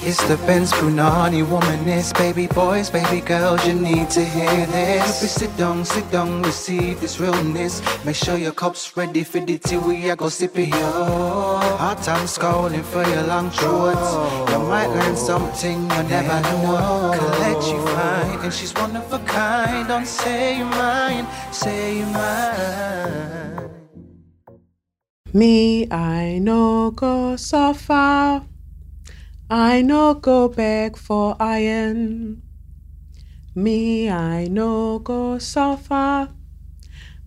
It's the Benz Brunani womanist, baby boys, baby girls, you need to hear this. Baby, sit down, sit down, receive this realness. Make sure your cup's ready for the tea, we are go sip it, yo. Hot time scrolling for your long shorts. You might learn something you never know. Collect you fine, and she's one of a kind. Don't say you're mine, say you're mine. Me, I know go suffer. I no go beg for iron. Me, I no go suffer.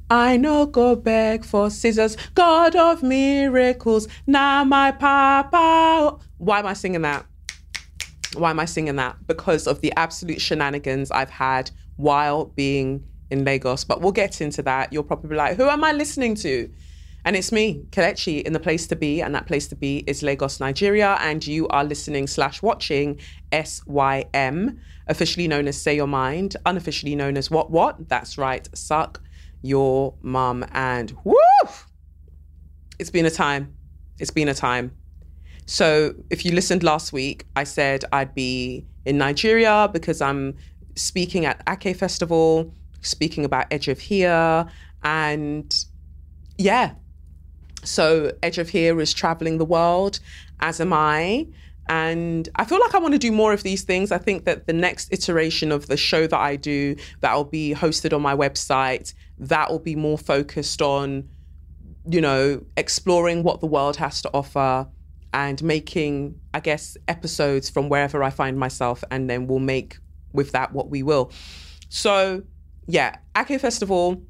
I no go beg for scissors. God of miracles, now my papa. Why am I singing that? Why am I singing that? Because of the absolute shenanigans I've had while being in Lagos. But we'll get into that. You're probably be like, who am I listening to? And it's me, Kelechi, in the place to be, and that place to be is Lagos, Nigeria. And you are listening slash watching SYM, officially known as Say Your Mind, unofficially known as What What? That's right, suck your mum. And woo! It's been a time. It's been a time. So if you listened last week, I said I'd be in Nigeria because I'm speaking at Ake Festival, speaking about Edge of Here, and yeah, so Edge of Here is traveling the world, as am I. And I feel like I want to do more of these things. I think that the next iteration of the show that I do, that will be hosted on my website, that will be more focused on, you know, exploring what the world has to offer and making, I guess, episodes from wherever I find myself. And then we'll make with that what we will. So, yeah, Ake Festival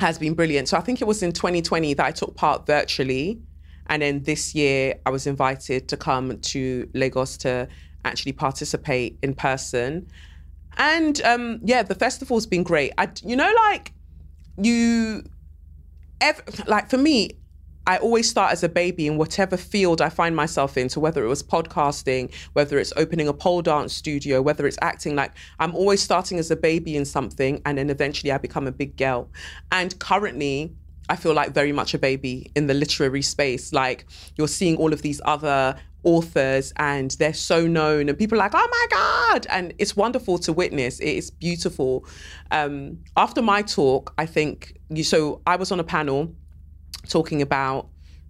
has been brilliant. So I think it was in 2020 that I took part virtually. And then this year I was invited to come to Lagos to actually participate in person. And um, yeah, the festival's been great. I, you know, like you, ever, like for me, I always start as a baby in whatever field I find myself in. So whether it was podcasting, whether it's opening a pole dance studio, whether it's acting, like I'm always starting as a baby in something and then eventually I become a big girl. And currently, I feel like very much a baby in the literary space. Like you're seeing all of these other authors and they're so known and people are like, oh my God. And it's wonderful to witness. It is beautiful. Um, after my talk, I think you so I was on a panel talking about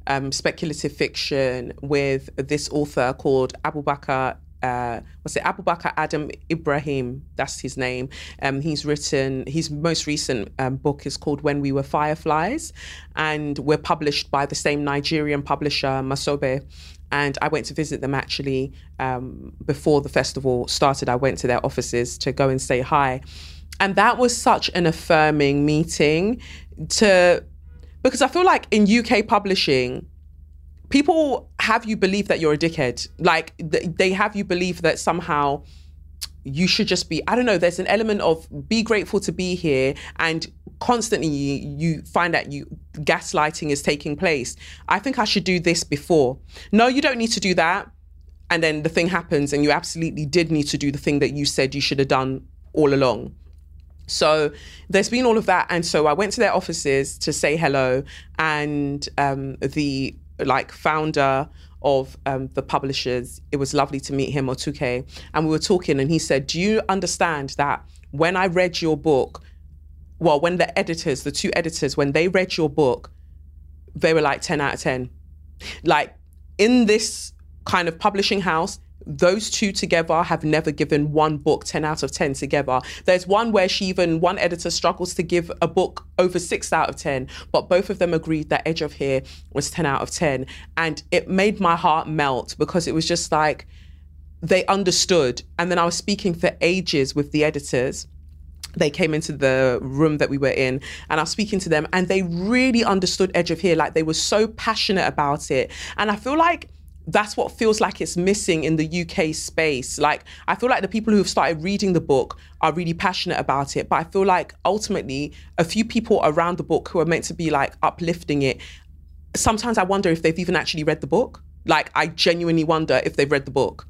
um, speculative fiction with this author called Abubakar. Uh, what's it? Abubakar Adam Ibrahim. That's his name. Um, he's written his most recent um, book is called When We Were Fireflies, and we're published by the same Nigerian publisher Masobe. And I went to visit them actually um, before the festival started. I went to their offices to go and say hi, and that was such an affirming meeting to because I feel like in UK publishing, people have you believe that you're a dickhead. Like they have you believe that somehow you should just be, I don't know, there's an element of be grateful to be here and constantly you, find that you gaslighting is taking place. I think I should do this before. No, you don't need to do that. And then the thing happens and you absolutely did need to do the thing that you said you should have done all along. So there's been all of that, and so I went to their offices to say hello, and um, the like founder of um, the publishers, it was lovely to meet him, Otuke, and we were talking, and he said, "Do you understand that when I read your book, well, when the editors, the two editors, when they read your book, they were like ten out of ten, like in this kind of publishing house." Those two together have never given one book 10 out of 10 together. There's one where she even, one editor struggles to give a book over 6 out of 10, but both of them agreed that Edge of Here was 10 out of 10. And it made my heart melt because it was just like they understood. And then I was speaking for ages with the editors they came into the room that we were in and I was speaking to them and they really understood Edge of Here. Like they were so passionate about it. And I feel like that's what feels like it's missing in the UK space. Like, I feel like the people who have started reading the book are really passionate about it. But I feel like ultimately, a few people around the book who are meant to be like uplifting it, sometimes I wonder if they've even actually read the book. Like, I genuinely wonder if they've read the book.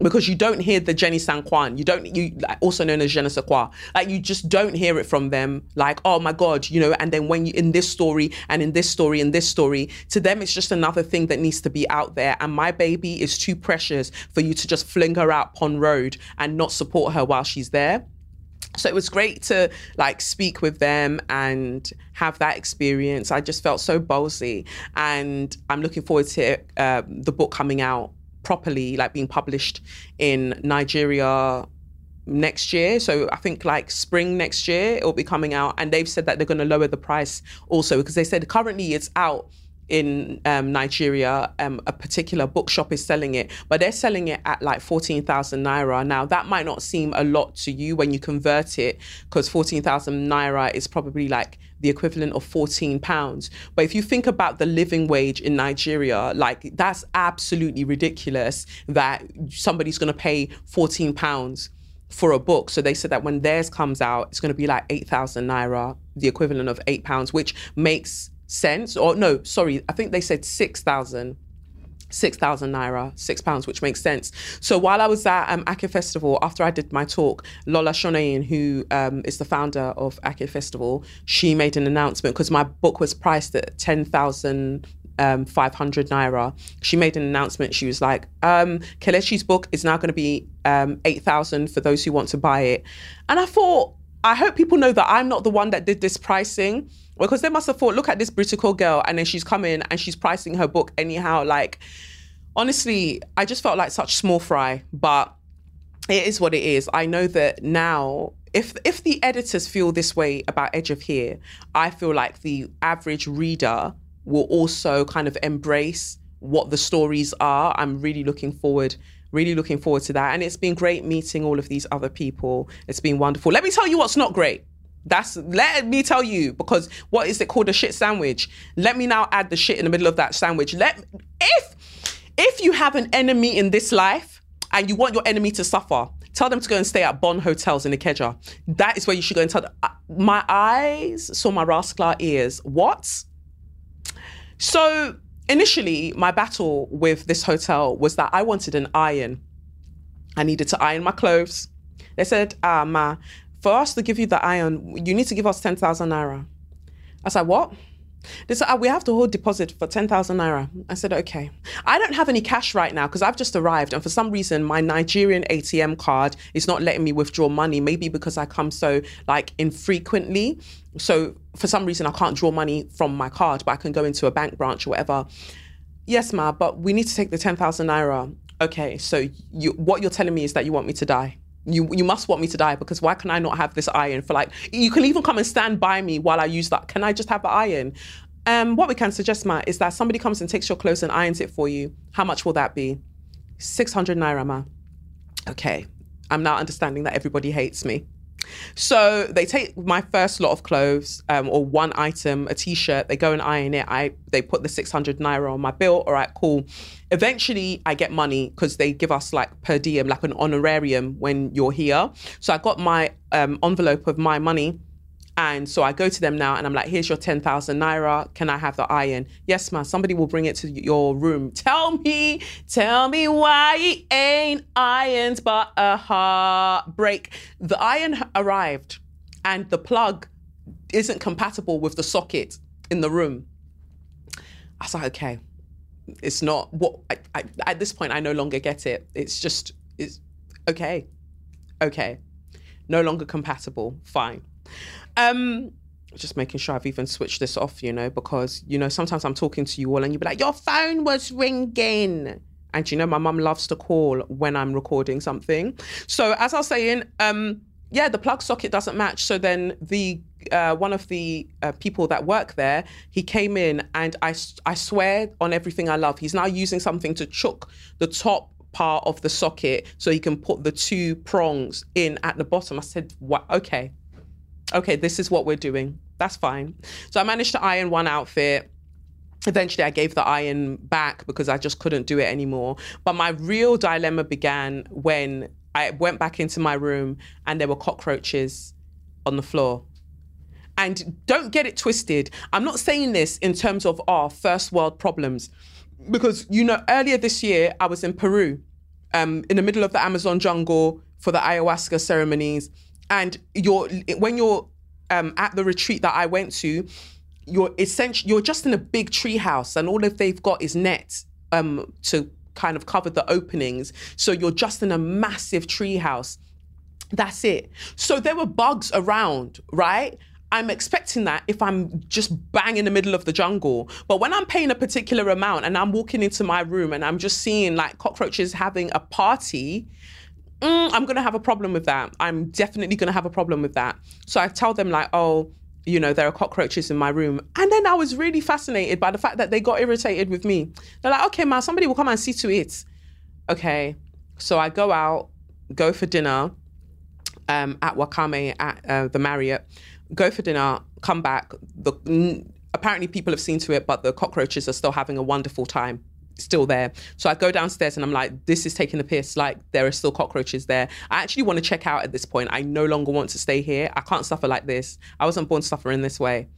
Because you don't hear the Jenny San Juan. You don't, you also known as Je ne. Like you just don't hear it from them. Like, oh my God, you know, and then when you, in this story and in this story and this story, to them, it's just another thing that needs to be out there. And my baby is too precious for you to just fling her out Pond Road and not support her while she's there. So it was great to like speak with them and have that experience. I just felt so ballsy, and I'm looking forward to uh, the book coming out properly, like being published in Nigeria next year. So I think like spring next year it'll be coming out, and they've said that they're going to lower the price also because they said currently it's out in um, Nigeria, um, a particular bookshop is selling it, but they're selling it at like 14,000 naira. Now, that might not seem a lot to you when you convert it, because 14,000 naira is probably like the equivalent of 14 pounds. But if you think about the living wage in Nigeria, like that's absolutely ridiculous that somebody's going to pay 14 pounds for a book. So they said that when theirs comes out, it's going to be like 8,000 naira, the equivalent of eight pounds, which makes sense. Or no, sorry, I think they said 6,000. 6,000 naira, six pounds, which makes sense. So while I was at um, Ake Festival, after I did my talk, Lola Shoneyin, who um, is the founder of Ake Festival, she made an announcement because my book was priced at 10,000 um, 500 naira. She made an announcement. She was like, um, Kelechi's book is now going to be um, 8,000 for those who want to buy it. And I thought, I hope people know that I'm not the one that did this pricing because they must have thought, look at this Britical girl, and then she's coming and she's pricing her book anyhow. Like, honestly, I just felt like such small fry, but it is what it is. I know that now. If if the editors feel this way about Edge of Here, I feel like the average reader will also kind of embrace what the stories are. I'm really looking forward really looking forward to that and it's been great meeting all of these other people it's been wonderful let me tell you what's not great that's let me tell you because what is it called a shit sandwich? Let me now add the shit in the middle of that sandwich. Let if if you have an enemy in this life and you want your enemy to suffer, tell them to go and stay at Bond hotels in Ikeja. That is where you should go and tell them. Uh, my eyes saw my rascal ears. What? So initially, my battle with this hotel was that I wanted an iron. I needed to iron my clothes. They said, ah, ma, for us to give you the iron, you need to give us 10,000 naira. I said, what? They said, oh, we have to hold deposit for 10,000 naira. I said, okay. I don't have any cash right now because I've just arrived. And for some reason, my Nigerian ATM card is not letting me withdraw money. Maybe because I come so like infrequently. So for some reason, I can't draw money from my card, but I can go into a bank branch or whatever. Yes, ma, but we need to take the 10,000 naira. Okay, so you, what you're telling me is that you want me to die you you must want me to die because why can I not have this iron for like you can even come and stand by me while I use that. Can I just have the iron? Um, what we can suggest, Matt, is that somebody comes and takes your clothes and irons it for you. How much will that be? 600 naira, ma. Okay. I'm now understanding that everybody hates me. So they take my first lot of clothes um, or one item, a t-shirt. They go and iron it. I they put the six hundred naira on my bill. All right, cool. Eventually, I get money because they give us like per diem, like an honorarium when you're here. So I got my um, envelope of my money and so I go to them now and I'm like, here's your 10,000 naira. Can I have the iron? Yes, man. Somebody will bring it to your room. Tell me, tell me why it ain't irons but a heartbreak. The iron arrived and the plug isn't compatible with the socket in the room. I was like, okay, it's not what I, I, at this point I no longer get it. It's just, it's okay, okay, no longer compatible. Fine. Um, just making sure I've even switched this off, you know, because, you know, sometimes I'm talking to you all and you'll be like, your phone was ringing. And, you know, my mum loves to call when I'm recording something. So, as I was saying, um, yeah, the plug socket doesn't match. So then the uh, one of the uh, people that work there, he came in and I, I swear on everything I love, he's now using something to chuck the top part of the socket so he can put the two prongs in at the bottom. I said, what? Okay, okay, this is what we're doing. That's fine. So I managed to iron one outfit. Eventually, I gave the iron back because I just couldn't do it anymore. But my real dilemma began when I went back into my room and there were cockroaches on the floor. And don't get it twisted. I'm not saying this in terms of our first world problems because, you know, earlier this year, I was in Peru um, in the middle of the Amazon jungle for the ayahuasca ceremonies. And you're when you're um, at the retreat that I went to, you're essentially you're just in a big tree house, and all they've got is nets um, to kind of cover the openings. So you're just in a massive tree house. That's it. So there were bugs around, right? I'm expecting that if I'm just bang in the middle of the jungle. But when I'm paying a particular amount and I'm walking into my room and I'm just seeing like cockroaches having a party, mm, I'm going to have a problem with that. I'm definitely going to have a problem with that. So I tell them, like, oh, you know, there are cockroaches in my room. And then I was really fascinated by the fact that they got irritated with me. They're like, okay, ma, somebody will come and see to it. Okay. So I go out, go for dinner um, at Wakame at uh, the Marriott go for dinner, come back. The apparently people have seen to it, but the cockroaches are still having a wonderful time. Still there. So I go downstairs and I'm like, this is taking a piss. Like, there are still cockroaches there. I actually want to check out at this point. I no longer want to stay here. I can't suffer like this. I wasn't born suffering this way.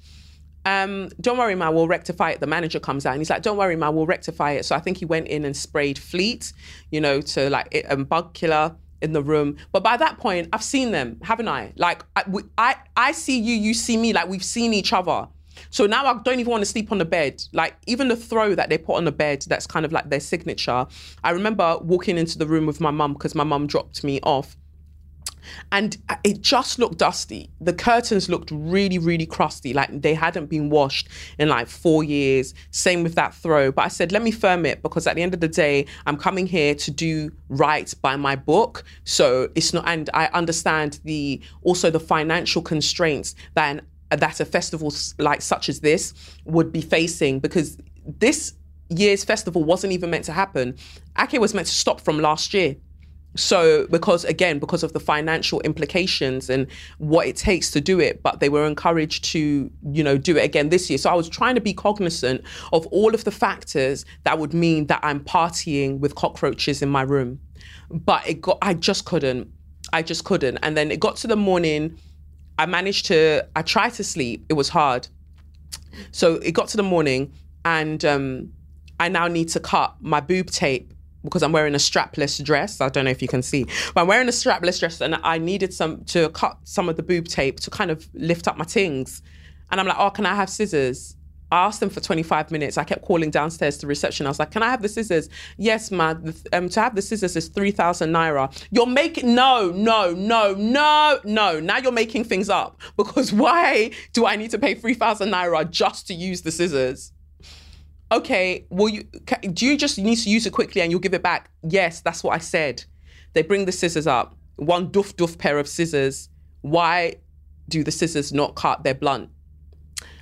Um, don't worry, ma, we'll rectify it. The manager comes out and he's like, don't worry, ma, we'll rectify it. So I think he went in and sprayed Fleet, you know, to like it, um, bug killer in the room. But by that point, I've seen them, haven't I? Like I, I, I see you, you see me. Like we've seen each other. So now I don't even want to sleep on the bed. Like even the throw that they put on the bed, that's kind of like their signature. I remember walking into the room with my mum because my mum dropped me off and it just looked dusty. The curtains looked really, really crusty, like they hadn't been washed in like four years. Same with that throw. But I said, let me firm it because at the end of the day, I'm coming here to do right by my book. So it's not, and I understand the also the financial constraints that an, that a festival like such as this would be facing because this year's festival wasn't even meant to happen. Ake was meant to stop from last year. So, because again, because of the financial implications and what it takes to do it, but they were encouraged to, you know, do it again this year. So, I was trying to be cognizant of all of the factors that would mean that I'm partying with cockroaches in my room. But it got, I just couldn't. I just couldn't. And then it got to the morning. I managed to, I tried to sleep. It was hard. So, it got to the morning and um, I now need to cut my boob tape because I'm wearing a strapless dress. I don't know if you can see, but I'm wearing a strapless dress and I needed some to cut some of the boob tape to kind of lift up my tings. And I'm like, oh, can I have scissors? I asked them for 25 minutes. I kept calling downstairs to reception. I was like, can I have the scissors? Yes, man. Um, to have the scissors is 3,000 naira. You're making, no, no, no, no, no. Now you're making things up because why do I need to pay 3,000 naira just to use the scissors? okay, well, you, do you just need to use it quickly and you'll give it back? Yes, that's what I said. They bring the scissors up, one doof doof pair of scissors. Why do the scissors not cut? They're blunt.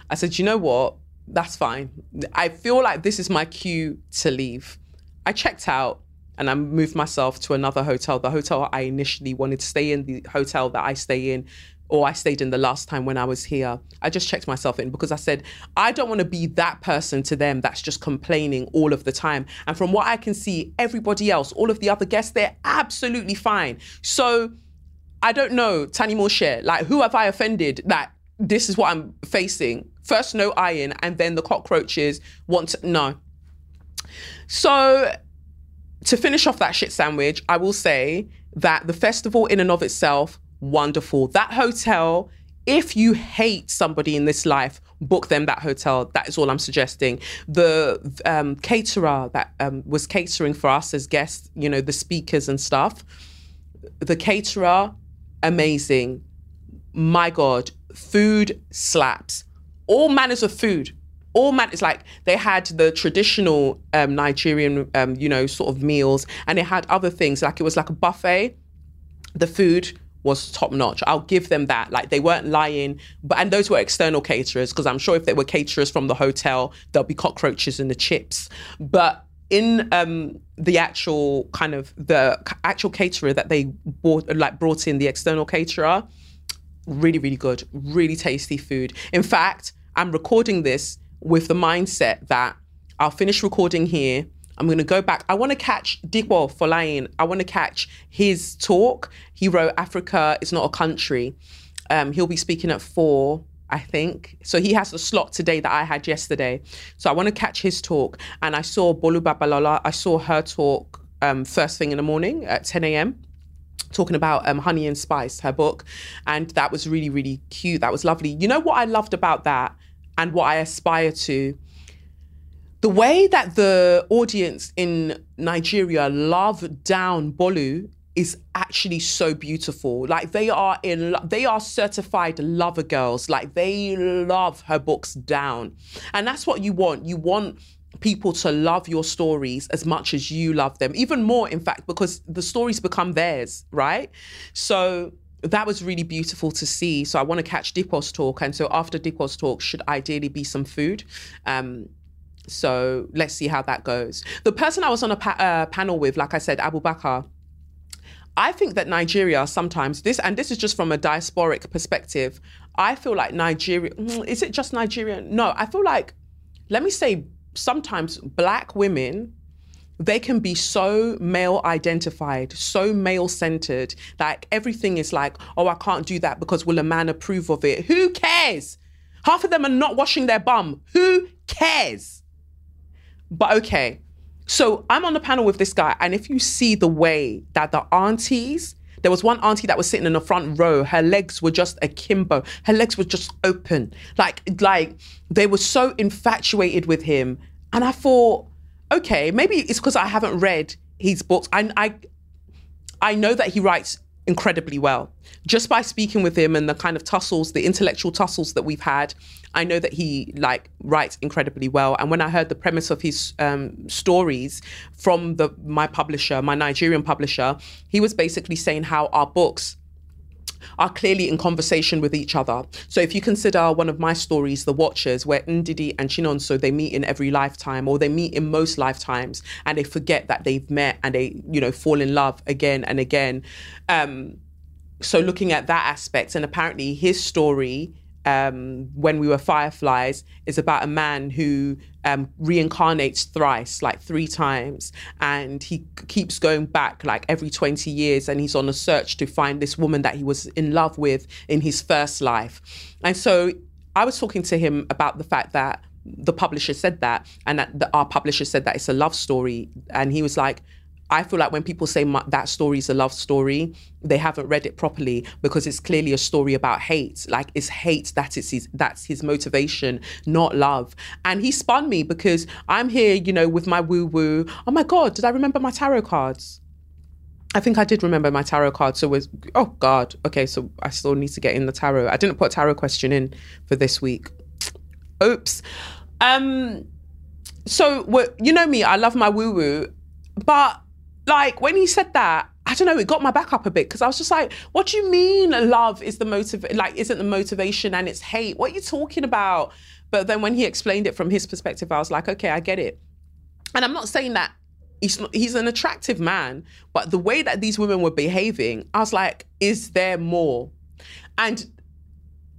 I said, you know what? That's fine. I feel like this is my cue to leave. I checked out and I moved myself to another hotel. The hotel I initially wanted to stay in, the hotel that I stay in or I stayed in the last time when I was here. I just checked myself in because I said, I don't want to be that person to them that's just complaining all of the time. And from what I can see, everybody else, all of the other guests, they're absolutely fine. So I don't know, Tani Moshe, like who have I offended that this is what I'm facing? First, no iron, and then the cockroaches want to, no. So to finish off that shit sandwich, I will say that the festival in and of itself wonderful. That hotel, if you hate somebody in this life, book them that hotel. That is all I'm suggesting. The um, caterer that um, was catering for us as guests, you know, the speakers and stuff, the caterer, amazing. My God, food slaps. All manners of food. All man, it's like they had the traditional um, Nigerian, um, you know, sort of meals, and they had other things. Like it was like a buffet. The food was top notch. I'll give them that. Like they weren't lying, but and those were external caterers because I'm sure if they were caterers from the hotel, there'll be cockroaches in the chips. But in um, the actual kind of the actual caterer that they bought, like brought in the external caterer, really really good, really tasty food. In fact, I'm recording this with the mindset that I'll finish recording here I'm going to go back. I want to catch Dipo Faloyin. I want to catch his talk. He wrote Africa is not a country. Um, he'll be speaking at four, I think. So he has the slot today that I had yesterday. So I want to catch his talk. And I saw Bolu Babalola. I saw her talk um, first thing in the morning at 10 a.m talking about um, Honey and Spice, her book. And that was really, really cute. That was lovely. You know what I loved about that and what I aspire to? The way that the audience in Nigeria love down Bolu is actually so beautiful. Like they are in they are certified lover girls. Like they love her books down. And that's what you want. You want people to love your stories as much as you love them, even more, in fact, because the stories become theirs, right? So that was really beautiful to see. So I want to catch Dipos talk, and so after Dipos talk, should ideally be some food. Um, so let's see how that goes. The person I was on a pa- uh, panel with, like I said, Abubakar. I think that Nigeria sometimes this, and this is just from a diasporic perspective. I feel like Nigeria. Mm, is it just Nigeria? No, I feel like. Let me say sometimes black women they can be so male identified, so male centered. Like everything is like, oh, I can't do that because will a man approve of it? Who cares? Half of them are not washing their bum. Who cares? But okay. So I'm on the panel with this guy, and if you see the way that the aunties, there was one auntie that was sitting in the front row, her legs were just akimbo. Her legs were just open. Like, like they were so infatuated with him and I thought, okay, maybe it's because I haven't read his books. I, I, I know that he writes incredibly well. Just by speaking with him and the kind of tussles, the intellectual tussles that we've had, I know that he like writes incredibly well. And when I heard the premise of his um, stories from the my publisher, my Nigerian publisher, he was basically saying how our books are clearly in conversation with each other. So if you consider one of my stories, The Watchers, where Ndidi and Chinonso, they meet in every lifetime or they meet in most lifetimes and they forget that they've met and they, you know, fall in love again and again. Um, so looking at that aspect and apparently his story um, when we were fireflies is about a man who um, reincarnates thrice, like three times, and he keeps going back like every 20 years, and he's on a search to find this woman that he was in love with in his first life. And so I was talking to him about the fact that the publisher said that, and that the, our publisher said that it's a love story, and he was like, I feel like when people say my, that story is a love story, they haven't read it properly because it's clearly a story about hate. Like it's hate that is his that's his motivation, not love. And he spun me because I'm here, you know, with my woo woo. Oh my god, did I remember my tarot cards? I think I did remember my tarot card. So was oh god. Okay, so I still need to get in the tarot. I didn't put a tarot question in for this week. Oops. Um. So you know me, I love my woo woo, but like when he said that, I don't know, it got my back up a bit because I was just like, what do you mean love is the motive like isn't the motivation and it's hate? What are you talking about? But then when he explained it from his perspective, I was like, okay, I get it. And I'm not saying that he's not, he's an attractive man, but the way that these women were behaving, I was like, is there more? And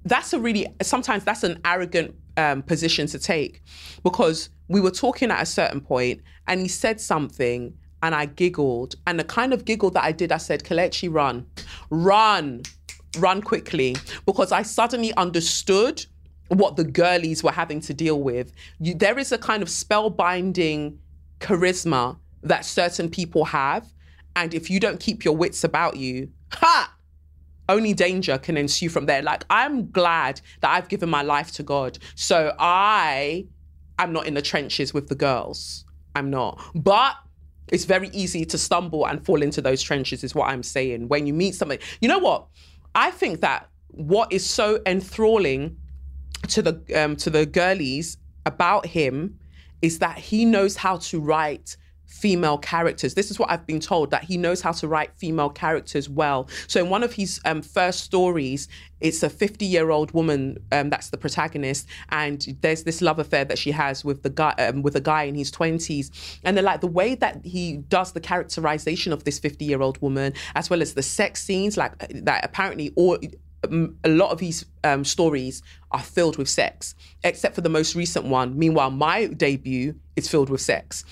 that's a really sometimes that's an arrogant um, position to take because we were talking at a certain point and he said something and I giggled. And the kind of giggle that I did, I said, Kelechi, run, run, run quickly, because I suddenly understood what the girlies were having to deal with. You, there is a kind of spellbinding charisma that certain people have. And if you don't keep your wits about you, ha! Only danger can ensue from there. Like, I'm glad that I've given my life to God. So I am not in the trenches with the girls. I'm not. But it's very easy to stumble and fall into those trenches, is what I'm saying. When you meet somebody, you know what? I think that what is so enthralling to the um, to the girlies about him is that he knows how to write female characters. This is what I've been told that he knows how to write female characters well. So in one of his um, first stories, it's a 50 year old woman um, that's the protagonist, and there's this love affair that she has with the guy um, with a guy in his 20s, and they're like the way that he does the characterization of this 50 year old woman, as well as the sex scenes, like that apparently all a lot of these um, stories are filled with sex, except for the most recent one. Meanwhile, my debut is filled with sex.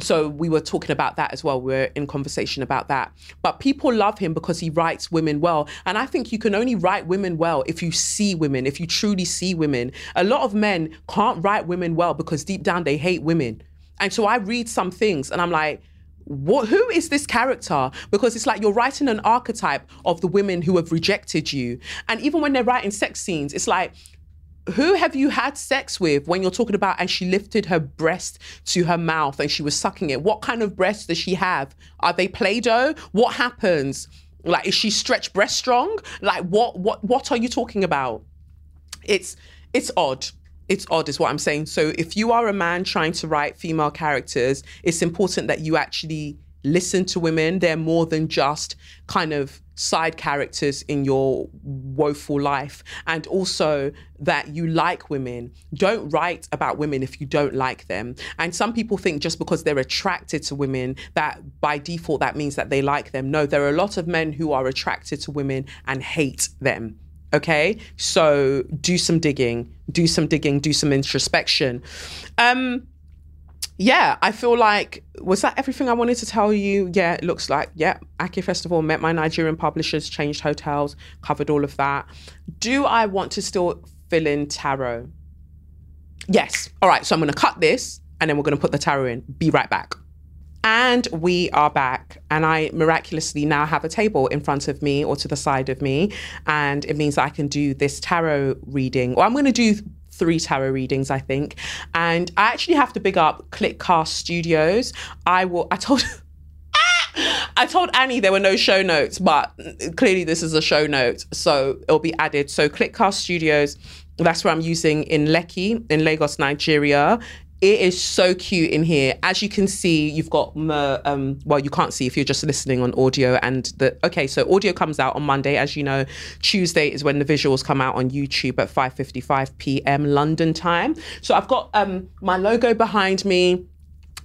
So we were talking about that as well. We're in conversation about that. But people love him because he writes women well. And I think you can only write women well if you see women, if you truly see women. A lot of men can't write women well because deep down they hate women. And so I read some things and I'm like, what who is this character? Because it's like you're writing an archetype of the women who have rejected you. And even when they're writing sex scenes it's like who have you had sex with when you're talking about and she lifted her breast to her mouth and she was sucking it? What kind of breasts does she have? Are they play-doh? What happens? Like is she stretch breast strong? Like what what what are you talking about? It's it's odd it's odd is what i'm saying. So if you are a man trying to write female characters it's important that you actually listen to women. They're more than just kind of side characters in your woeful life. And also that you like women. Don't write about women if you don't like them. And some people think just because they're attracted to women that by default that means that they like them. No there are a lot of men who are attracted to women and hate them Okay. So do some digging, do some digging, do some introspection. Um, yeah, I feel like was that everything I wanted to tell you? Yeah, it looks like yeah. Ake Festival met my Nigerian publishers, changed hotels, covered all of that. Do I want to still fill in tarot? Yes. All right. So I'm going to cut this, and then we're going to put the tarot in. Be right back. And we are back. And I miraculously now have a table in front of me or to the side of me. And it means I can do this tarot reading. Or I'm going to do three tarot readings, I think. And I actually have to big up Cliqcast Studios. I will, I told. I told Annie there were no show notes, but clearly this is a show note, so it'll be added. So Cliqcast Studios, that's where I'm using in Lekki, in Lagos, Nigeria. It is so cute in here. As you can see, you've got um, well, you can't see if you're just listening on audio. And the okay, so audio comes out on Monday, as you know. Tuesday is when the visuals come out on YouTube at 5:55 p.m. London time. So I've got um, my logo behind me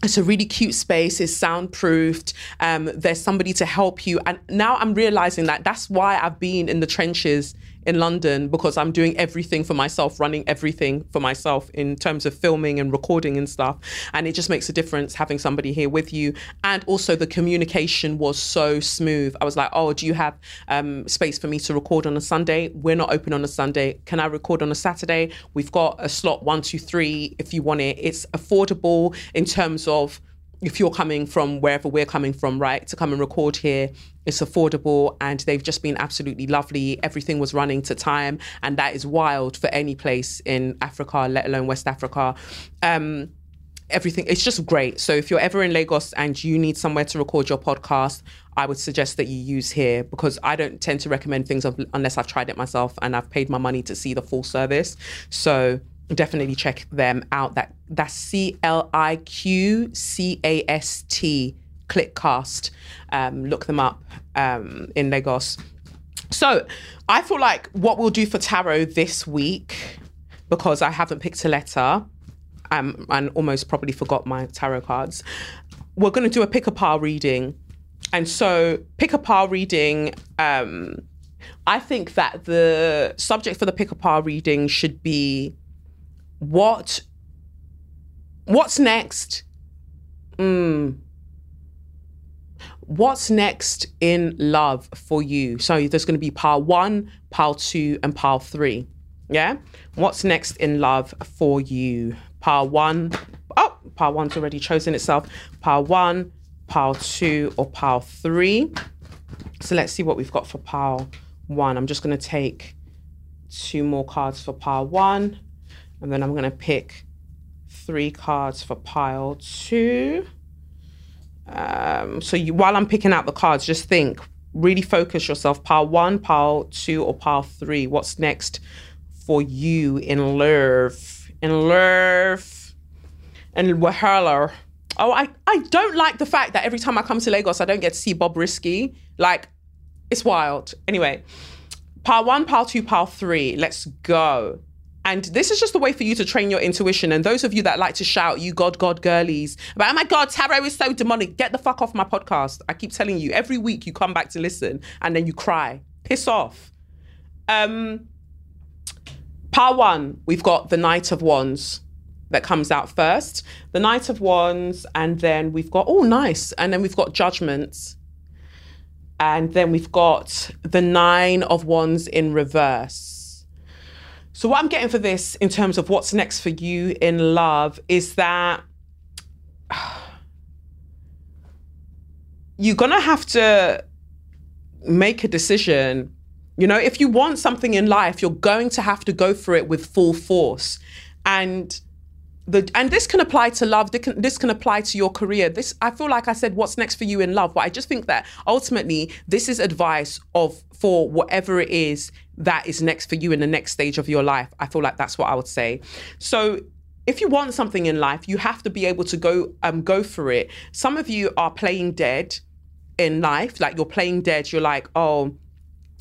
it's a really cute space it's soundproofed um, there's somebody to help you and now i'm realizing that that's why i've been in the trenches in London because I'm doing everything for myself, running everything for myself in terms of filming and recording and stuff. And it just makes a difference having somebody here with you. And also, the communication was so smooth. I was like, oh, do you have um, space for me to record on a Sunday? We're not open on a Sunday. Can I record on a Saturday? We've got a slot one, two, three if you want it. It's affordable in terms of if you're coming from wherever we're coming from, right, to come and record here, it's affordable and they've just been absolutely lovely. Everything was running to time, and that is wild for any place in Africa, let alone West Africa. Um, everything it's just great. So if you're ever in Lagos and you need somewhere to record your podcast, I would suggest that you use here because I don't tend to recommend things unless I've tried it myself and I've paid my money to see the full service. So definitely check them out. That that's C L I Q C A S T Cliqcast. Um, look them up um, in Lagos. So I feel like what we'll do for tarot this week, because I haven't picked a letter, um, and almost probably forgot my tarot cards. We're going to do a pick a pile reading, and so pick a pile reading. Um, I think that the subject for the pick a pile reading should be what what's next? Mm. What's next in love for you? So there's going to be pile one, pile two, and pile three. Yeah. What's next in love for you? Pile one. Oh, pile one's already chosen itself. Pile one, pile two, or pile three. So let's see what we've got for pile one. I'm just going to take two more cards for pile one. And then I'm going to pick three cards for pile two. Um, so you, while I'm picking out the cards, just think, really focus yourself. Pile one, pile two, or pile three. What's next for you in love? In love. And Wahala. Oh, I, I don't like the fact that every time I come to Lagos, I don't get to see Bob Risky. Like, it's wild. Anyway, pile one, pile two, pile three. Let's go. And this is just a way for you to train your intuition. And those of you that like to shout, you God, God girlies, about, oh my God, tarot is so demonic. Get the fuck off my podcast. I keep telling you, every week you come back to listen and then you cry. Piss off. Um, part one, we've got the Knight of Wands that comes out first. The Knight of Wands, and then we've got, oh, nice. And then we've got Judgments. And then we've got the Nine of Wands in reverse. So, what I'm getting for this in terms of what's next for you in love is that you're gonna have to make a decision. You know, if you want something in life, you're going to have to go for it with full force. And the and this can apply to love. This can, this can apply to your career. This I feel like I said, what's next for you in love? But I just think that ultimately, this is advice of for whatever it is that is next for you in the next stage of your life. I feel like that's what I would say. So if you want something in life, you have to be able to go um go for it. Some of you are playing dead in life, like you're playing dead. You're like, oh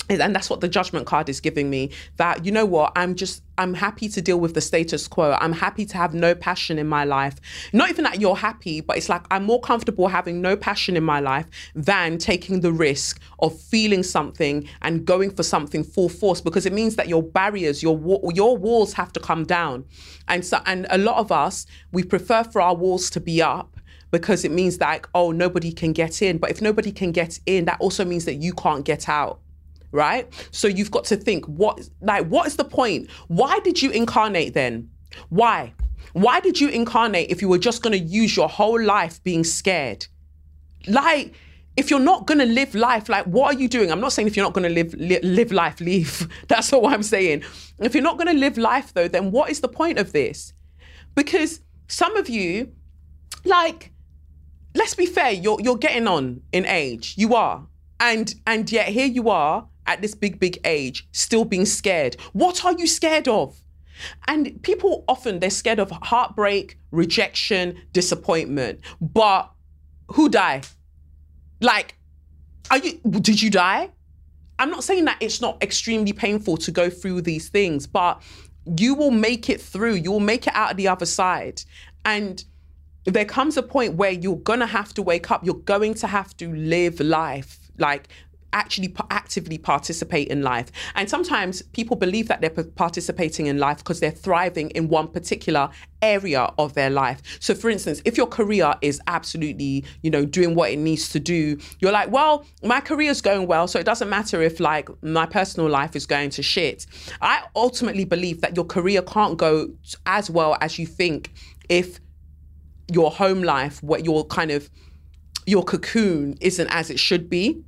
and that's what the judgment card is giving me that you know what i'm just i'm happy to deal with the status quo. I'm happy to have no passion in my life. Not even that you're happy but it's like i'm more comfortable having no passion in my life than taking the risk of feeling something and going for something full force because it means that your barriers your your walls have to come down. And so and a lot of us we prefer for our walls to be up because it means that oh nobody can get in. But if nobody can get in that also means that you can't get out right? So you've got to think what like what is the point? Why did you incarnate then? Why? Why did you incarnate if you were just going to use your whole life being scared? Like if you're not going to live life, like what are you doing? I'm not saying if you're not going to live li- live life, leave. That's what I'm saying. If you're not going to live life though, then what is the point of this? Because some of you like let's be fair, you're you're getting on in age. You are. And and yet here you are at this big, big age still being scared. What are you scared of? And people often they're scared of heartbreak, rejection, disappointment. But who die? Like, are you did you die? I'm not saying that it's not extremely painful to go through these things, but you will make it through. You will make it out of the other side. And there comes a point where you're going to have to wake up. You're going to have to live life. Like actually actively participate in life. And sometimes people believe that they're participating in life because they're thriving in one particular area of their life. So for instance, if your career is absolutely, you know, doing what it needs to do, you're like, well, my career is going well, so it doesn't matter if like my personal life is going to shit. I ultimately believe that your career can't go as well as you think if your home life, what your kind of your cocoon isn't as it should be.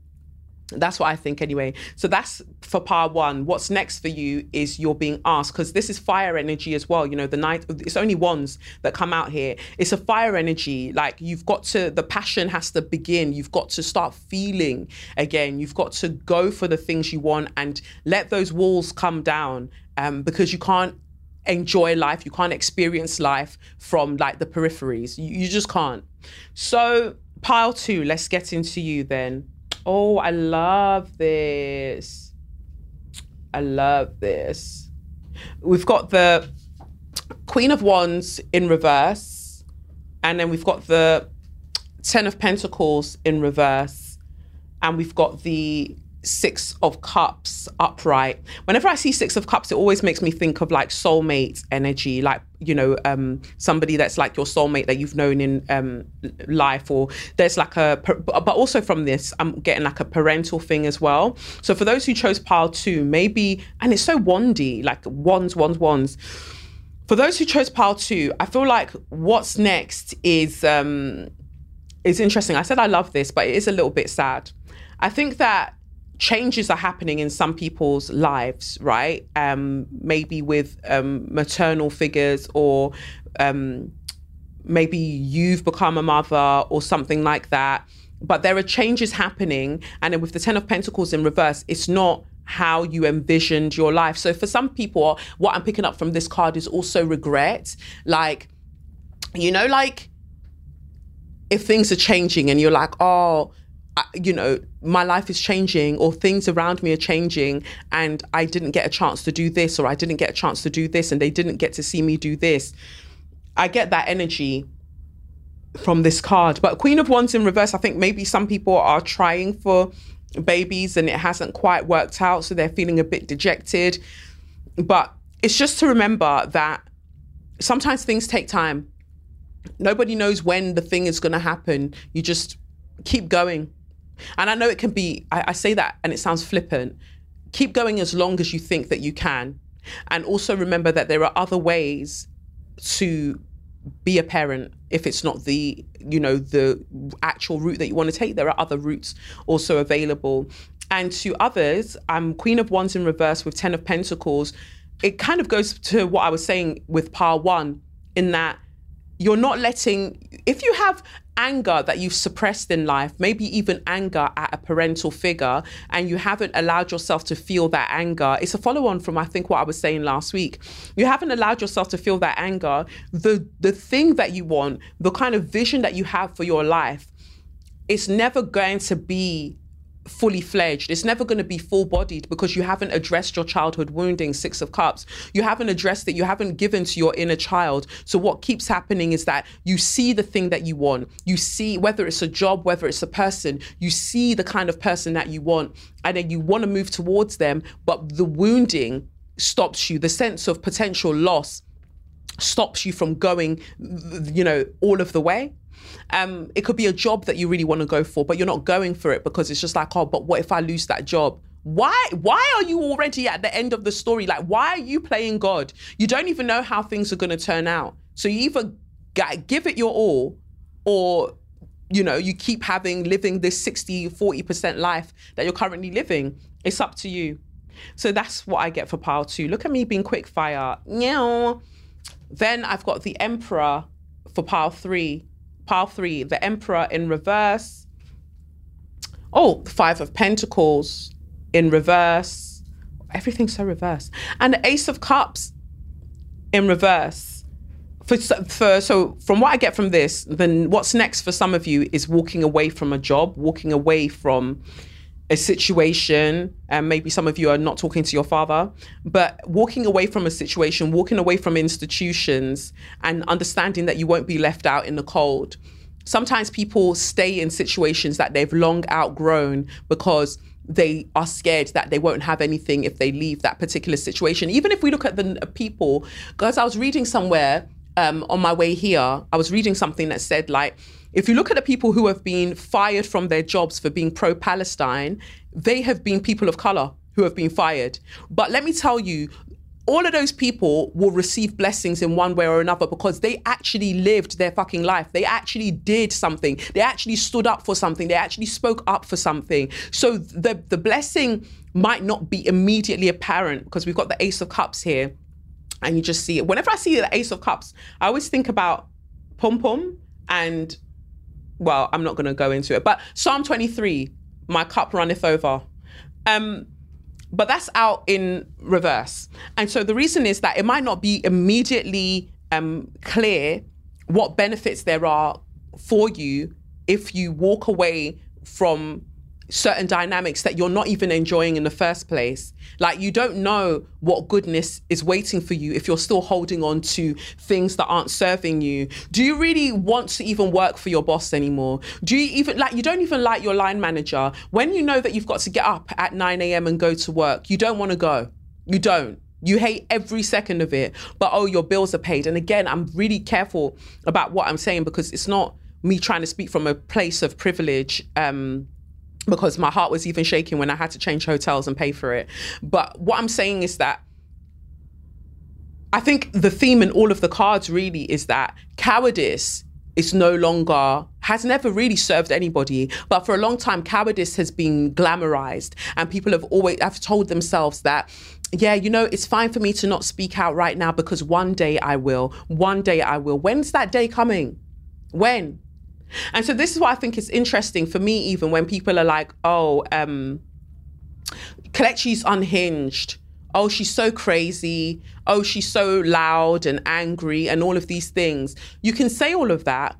That's what I think anyway. So that's for part one. What's next for you is you're being asked because this is fire energy as well. You know, the night it's only ones that come out here. It's a fire energy. Like you've got to the passion has to begin. You've got to start feeling again. You've got to go for the things you want and let those walls come down um, because you can't enjoy life. You can't experience life from like the peripheries. You, you just can't. So pile two. Let's get into you then. Oh, I love this. I love this. We've got the Queen of Wands in reverse, and then we've got the Ten of Pentacles in reverse, and we've got the six of cups upright. Whenever i see six of cups it always makes me think of like soulmate energy like you know um somebody that's like your soulmate that you've known in um life or there's like a but also from this i'm getting like a parental thing as well. So for those who chose pile two maybe and it's so wandy like wands wands wands. For those who chose pile two i feel like what's next is um is interesting. I said i love this but it is a little bit sad. I think that changes are happening in some people's lives, right? Um, maybe with um, maternal figures or um, maybe you've become a mother or something like that. But there are changes happening. And then with the Ten of Pentacles in reverse, it's not how you envisioned your life. So for some people, what I'm picking up from this card is also regret. Like, you know, like if things are changing and you're like, oh, you know, my life is changing or things around me are changing and I didn't get a chance to do this or I didn't get a chance to do this and they didn't get to see me do this. I get that energy from this card. But Queen of Wands in reverse, I think maybe some people are trying for babies and it hasn't quite worked out. So they're feeling a bit dejected. But it's just to remember that sometimes things take time. Nobody knows when the thing is going to happen. You just keep going and I know it can be, I, I say that and it sounds flippant. Keep going as long as you think that you can. And also remember that there are other ways to be a parent if it's not the you know the actual route that you want to take there are other routes also available and to others i'm queen of wands in reverse with 10 of pentacles it kind of goes to what i was saying with par one in that you're not letting if you have anger that you've suppressed in life maybe even anger at a parental figure and you haven't allowed yourself to feel that anger. It's a follow on from i think what i was saying last week. You haven't allowed yourself to feel that anger. The the thing that you want the kind of vision that you have for your life it's never going to be fully fledged. It's never going to be full bodied because you haven't addressed your childhood wounding, Six of Cups. You haven't addressed it. You haven't given to your inner child. So what keeps happening is that you see the thing that you want. You see whether it's a job, whether it's a person, you see the kind of person that you want, and then you want to move towards them, but the wounding stops you. The sense of potential loss stops you from going, you know, all of the way. Um, it could be a job that you really want to go for, but you're not going for it because it's just like, oh, but what if I lose that job? Why why are you already at the end of the story? Like, why are you playing God? You don't even know how things are going to turn out. So you either give it your all or you know, you keep having living this 60, 40% life that you're currently living. It's up to you. So that's what I get for pile two. Look at me being quick fire. Then I've got the Emperor for pile three pile three, the Emperor in reverse. Oh, the Five of Pentacles in reverse. Everything's so reverse. And the Ace of Cups in reverse. For, for so from what I get from this, then what's next for some of you is walking away from a job, walking away from a situation, and maybe some of you are not talking to your father, but walking away from a situation, walking away from institutions, and understanding that you won't be left out in the cold. Sometimes people stay in situations that they've long outgrown because they are scared that they won't have anything if they leave that particular situation. Even if we look at the people, because I was reading somewhere um, on my way here, I was reading something that said, like, if you look at the people who have been fired from their jobs for being pro Palestine, they have been people of color who have been fired. But let me tell you, all of those people will receive blessings in one way or another because they actually lived their fucking life. They actually did something. They actually stood up for something. They actually spoke up for something. So the the blessing might not be immediately apparent because we've got the Ace of Cups here, and you just see it. Whenever I see the Ace of Cups, I always think about Pom Pom and well, I'm not going to go into it, but Psalm 23, my cup runneth over. Um, but that's out in reverse. And so the reason is that it might not be immediately um, clear what benefits there are for you if you walk away from certain dynamics that you're not even enjoying in the first place. Like you don't know what goodness is waiting for you if you're still holding on to things that aren't serving you. Do you really want to even work for your boss anymore? Do you even like you don't even like your line manager when you know that you've got to get up at 9 a.m. and go to work? You don't want to go. You don't. You hate every second of it, but oh, your bills are paid. And again, I'm really careful about what I'm saying because it's not me trying to speak from a place of privilege. Um, because my heart was even shaking when I had to change hotels and pay for it. But what I'm saying is that I think the theme in all of the cards really is that cowardice is no longer has never really served anybody but for a long time cowardice has been glamorized. And people have always have told themselves that yeah you know it's fine for me to not speak out right now because one day I will one day I will. When's that day coming? When and so this is what I think is interesting for me, even when people are like, oh, um, Kelechi's unhinged. Oh, she's so crazy. Oh, she's so loud and angry and all of these things. You can say all of that,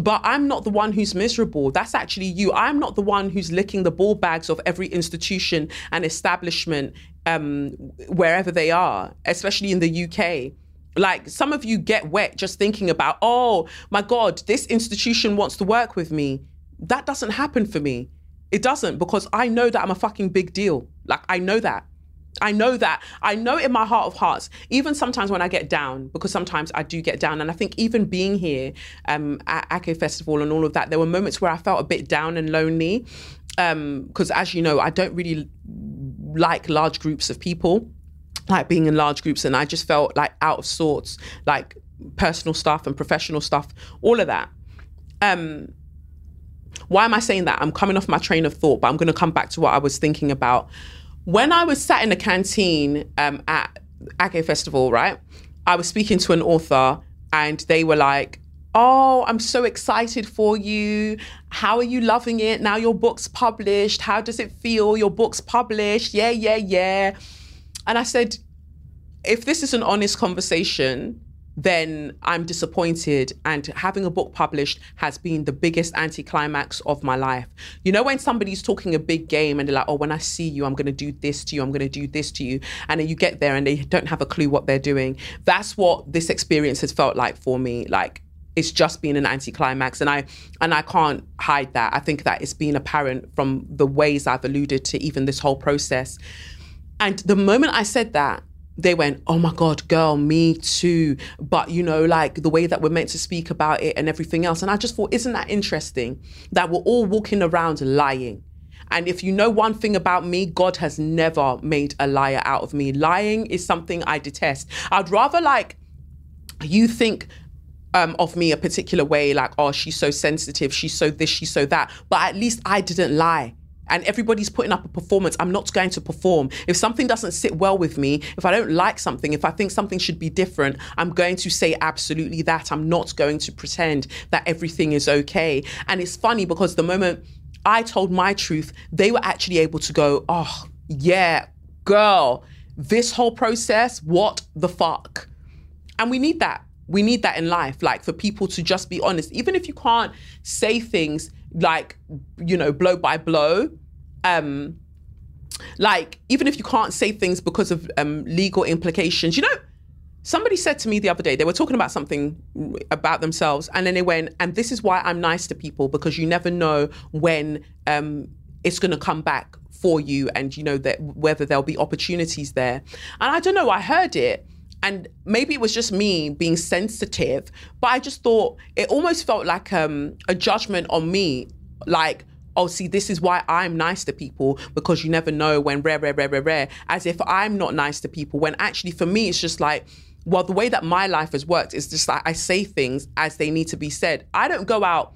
but I'm not the one who's miserable. That's actually you. I'm not the one who's licking the ball bags of every institution and establishment um, wherever they are, especially in the UK. Like some of you get wet just thinking about, oh my God, this institution wants to work with me. That doesn't happen for me. It doesn't because I know that I'm a fucking big deal. Like I know that. I know that. I know in my heart of hearts, even sometimes when I get down, because sometimes I do get down. And I think even being here um, at Ake Festival and all of that, there were moments where I felt a bit down and lonely. Because um, as you know, I don't really like large groups of people like being in large groups and I just felt like out of sorts, like personal stuff and professional stuff, all of that. Um, why am I saying that? I'm coming off my train of thought, but I'm going to come back to what I was thinking about. When I was sat in the canteen um, at Ake Festival, right? I was speaking to an author and they were like, Oh, I'm so excited for you. How are you loving it? Now your book's published. How does it feel? Your book's published. Yeah, yeah, yeah. And I said, if this is an honest conversation, then I'm disappointed. And having a book published has been the biggest anticlimax of my life. You know, when somebody's talking a big game and they're like, oh, when I see you, I'm going to do this to you, I'm going to do this to you. And then you get there and they don't have a clue what they're doing. That's what this experience has felt like for me. Like, it's just been an anticlimax and i and i can't hide that i think that it's been apparent from the ways i've alluded to even this whole process and the moment i said that they went, Oh my God, girl, me too. But, you know, like the way that we're meant to speak about it and everything else. And I just thought, Isn't that interesting that we're all walking around lying? And if you know one thing about me, God has never made a liar out of me. Lying is something I detest. I'd rather like you think um, of me a particular way, like, oh, she's so sensitive, she's so this, she's so that. But at least I didn't lie and everybody's putting up a performance, I'm not going to perform. If something doesn't sit well with me, if I don't like something, if I think something should be different, I'm going to say absolutely that. I'm not going to pretend that everything is okay. And it's funny because the moment I told my truth, they were actually able to go, oh, yeah, girl, this whole process, what the fuck? And we need that. We need that in life, like for people to just be honest. Even if you can't say things like you know blow by blow um like even if you can't say things because of um legal implications you know somebody said to me the other day they were talking about something about themselves and then they went and this is why i'm nice to people because you never know when um it's going to come back for you and you know that whether there'll be opportunities there. And i don't know i heard it and maybe it was just me being sensitive but i just thought it almost felt like um, a judgment on me like oh see this is why i'm nice to people because you never know when rare rare rare rare rare as if i'm not nice to people when actually for me it's just like well the way that my life has worked is just like i say things as they need to be said i don't go out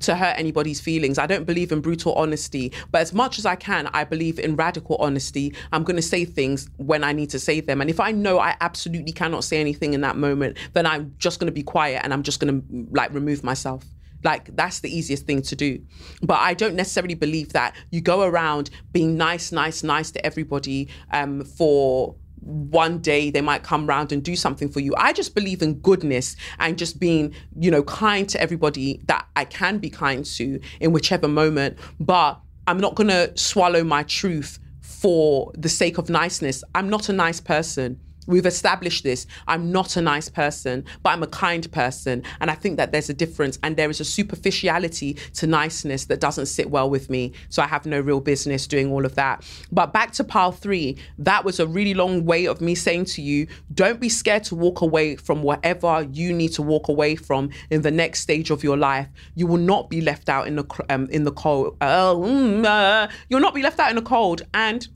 to hurt anybody's feelings. I don't believe in brutal honesty, but as much as I can, I believe in radical honesty. I'm going to say things when I need to say them. And if I know I absolutely cannot say anything in that moment, then I'm just going to be quiet and I'm just going to like remove myself. Like that's the easiest thing to do. But I don't necessarily believe that you go around being nice, nice, nice to everybody um, for one day they might come round and do something for you. I just believe in goodness and just being, you know, kind to everybody that I can be kind to in whichever moment. But I'm not going to swallow my truth for the sake of niceness. I'm not a nice person. We've established this. I'm not a nice person, but I'm a kind person. And I think that there's a difference. And there is a superficiality to niceness that doesn't sit well with me. So I have no real business doing all of that. But back to pile three, that was a really long way of me saying to you don't be scared to walk away from whatever you need to walk away from in the next stage of your life. You will not be left out in the, um, in the cold. Uh, mm, uh, you'll not be left out in the cold. And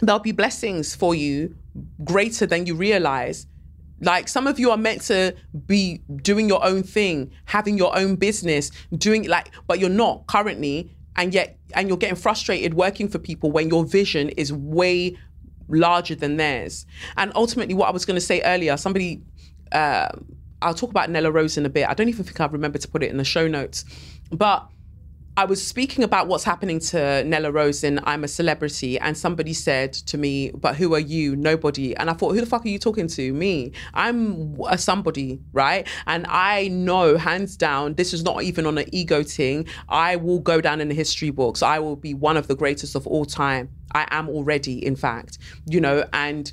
there'll be blessings for you greater than you realize. Like some of you are meant to be doing your own thing, having your own business, doing like, but you're not currently, and yet, and you're getting frustrated working for people when your vision is way larger than theirs. And ultimately, what I was going to say earlier, somebody, uh, I'll talk about Nella Rose in a bit. I don't even think I remember to put it in the show notes, but I was speaking about what's happening to Nella Rose in I'm a Celebrity, and somebody said to me, But who are you? Nobody. And I thought, Who the fuck are you talking to? Me. I'm a somebody, right? And I know, hands down, this is not even on an ego thing. I will go down in the history books. I will be one of the greatest of all time. I am already, in fact, you know, and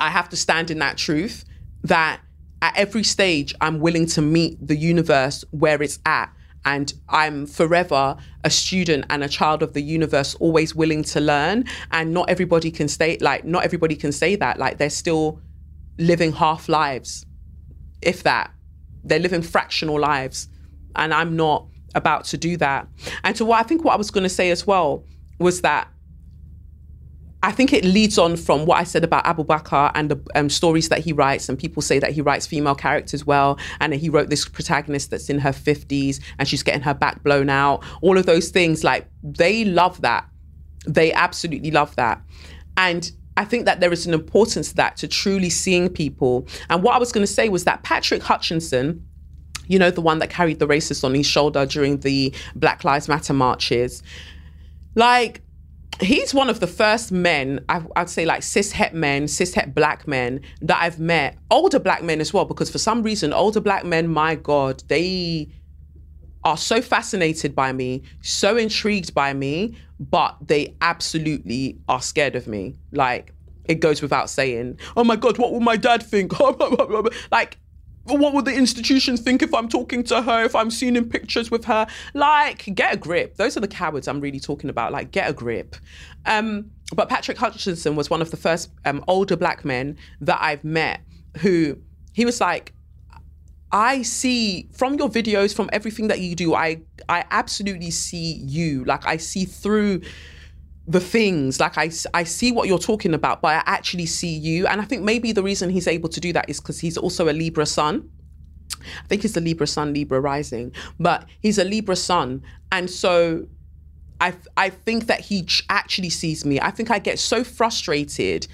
I have to stand in that truth that at every stage, I'm willing to meet the universe where it's at and I'm forever a student and a child of the universe, always willing to learn. And not everybody can stay like not everybody can say that. Like they're still living half lives, if that. They're living fractional lives. And I'm not about to do that. And so what I think what I was gonna say as well was that I think it leads on from what I said about Abubakar and the um, stories that he writes, and people say that he writes female characters well, and he wrote this protagonist that's in her 50s and she's getting her back blown out. All of those things, like, they love that. They absolutely love that. And I think that there is an importance to that to truly seeing people. And what I was going to say was that Patrick Hutchinson, you know, the one that carried the racist on his shoulder during the Black Lives Matter marches, like, he's one of the first men, I, would say like cis het men, cis het black men that I've met, older black men as well, because for some reason, older black men, my God, they are so fascinated by me, so intrigued by me, but they absolutely are scared of me. Like, it goes without saying, oh my God, what will my dad think? like, what would the institutions think if I'm talking to her, if I'm seen in pictures with her? Like, get a grip. Those are the cowards I'm really talking about. Like, get a grip. Um, but Patrick Hutchinson was one of the first um, older black men that I've met who he was like, I see from your videos, from everything that you do, I I absolutely see you. Like I see through the things like I, I see what you're talking about but i actually see you and i think maybe the reason he's able to do that is because he's also a libra sun i think he's a libra sun libra rising but he's a libra sun and so i i think that he actually sees me i think i get so frustrated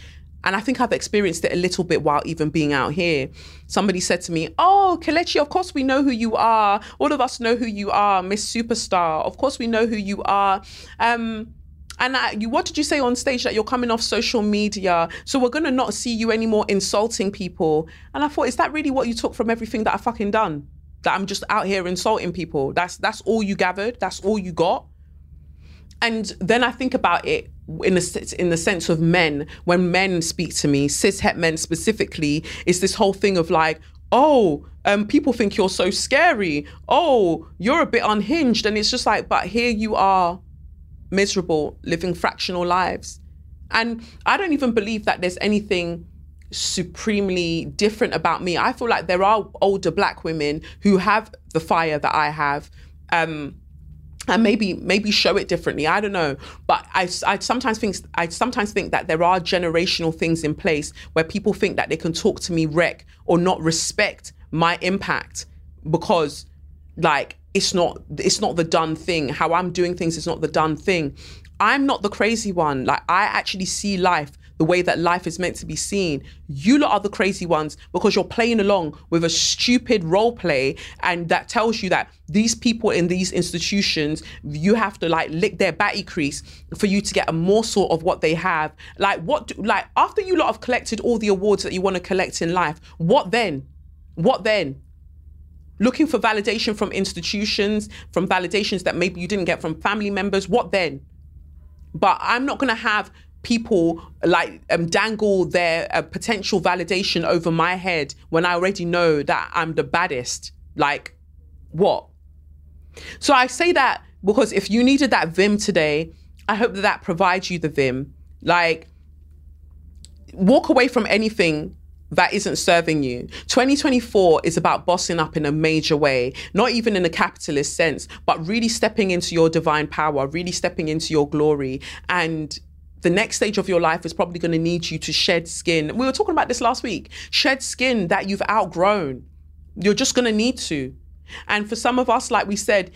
and I think I've experienced it a little bit while even being out here. Somebody said to me, Oh, Kelechi, of course we know who you are. All of us know who you are, Miss Superstar. Of course we know who you are. Um, and I, you, what did you say on stage that you're coming off social media? So we're to not see you anymore insulting people. And I thought, is that really what you took from everything that I fucking done? That I'm just out here insulting people. That's that's all you gathered. That's all you got. And then I think about it in the in the sense of men. When men speak to me, cis het men specifically, it's this whole thing of like, oh, um, people think you're so scary. Oh, you're a bit unhinged, and it's just like, but here you are miserable, living fractional lives. And I don't even believe that there's anything supremely different about me. I feel like there are older black women who have the fire that I have. Um, and maybe maybe show it differently i don't know but I, I sometimes think i sometimes think that there are generational things in place where people think that they can talk to me wreck or not respect my impact because like it's not it's not the done thing. How i'm doing things is not the done thing. I'm not the crazy one. Like i actually see life the way that life is meant to be seen. You lot are the crazy ones because you're playing along with a stupid role play and that tells you that these people in these institutions you have to like lick their batty crease for you to get a morsel of what they have. Like what do, like after you lot have collected all the awards that you want to collect in life what then? What then looking for validation from institutions, from validations that maybe you didn't get from family members, what then? But I'm not going to have people like um, dangle their uh, potential validation over my head when I already know that I'm the baddest. Like, what? So I say that because if you needed that Vim today, I hope that that provides you the Vim. Like, walk away from anything that isn't serving you. 2024 is about bossing up in a major way, not even in a capitalist sense, but really stepping into your divine power, really stepping into your glory. And the next stage of your life is probably going to need you to shed skin. We were talking about this last week shed skin that you've outgrown. You're just going to need to. And for some of us, like we said,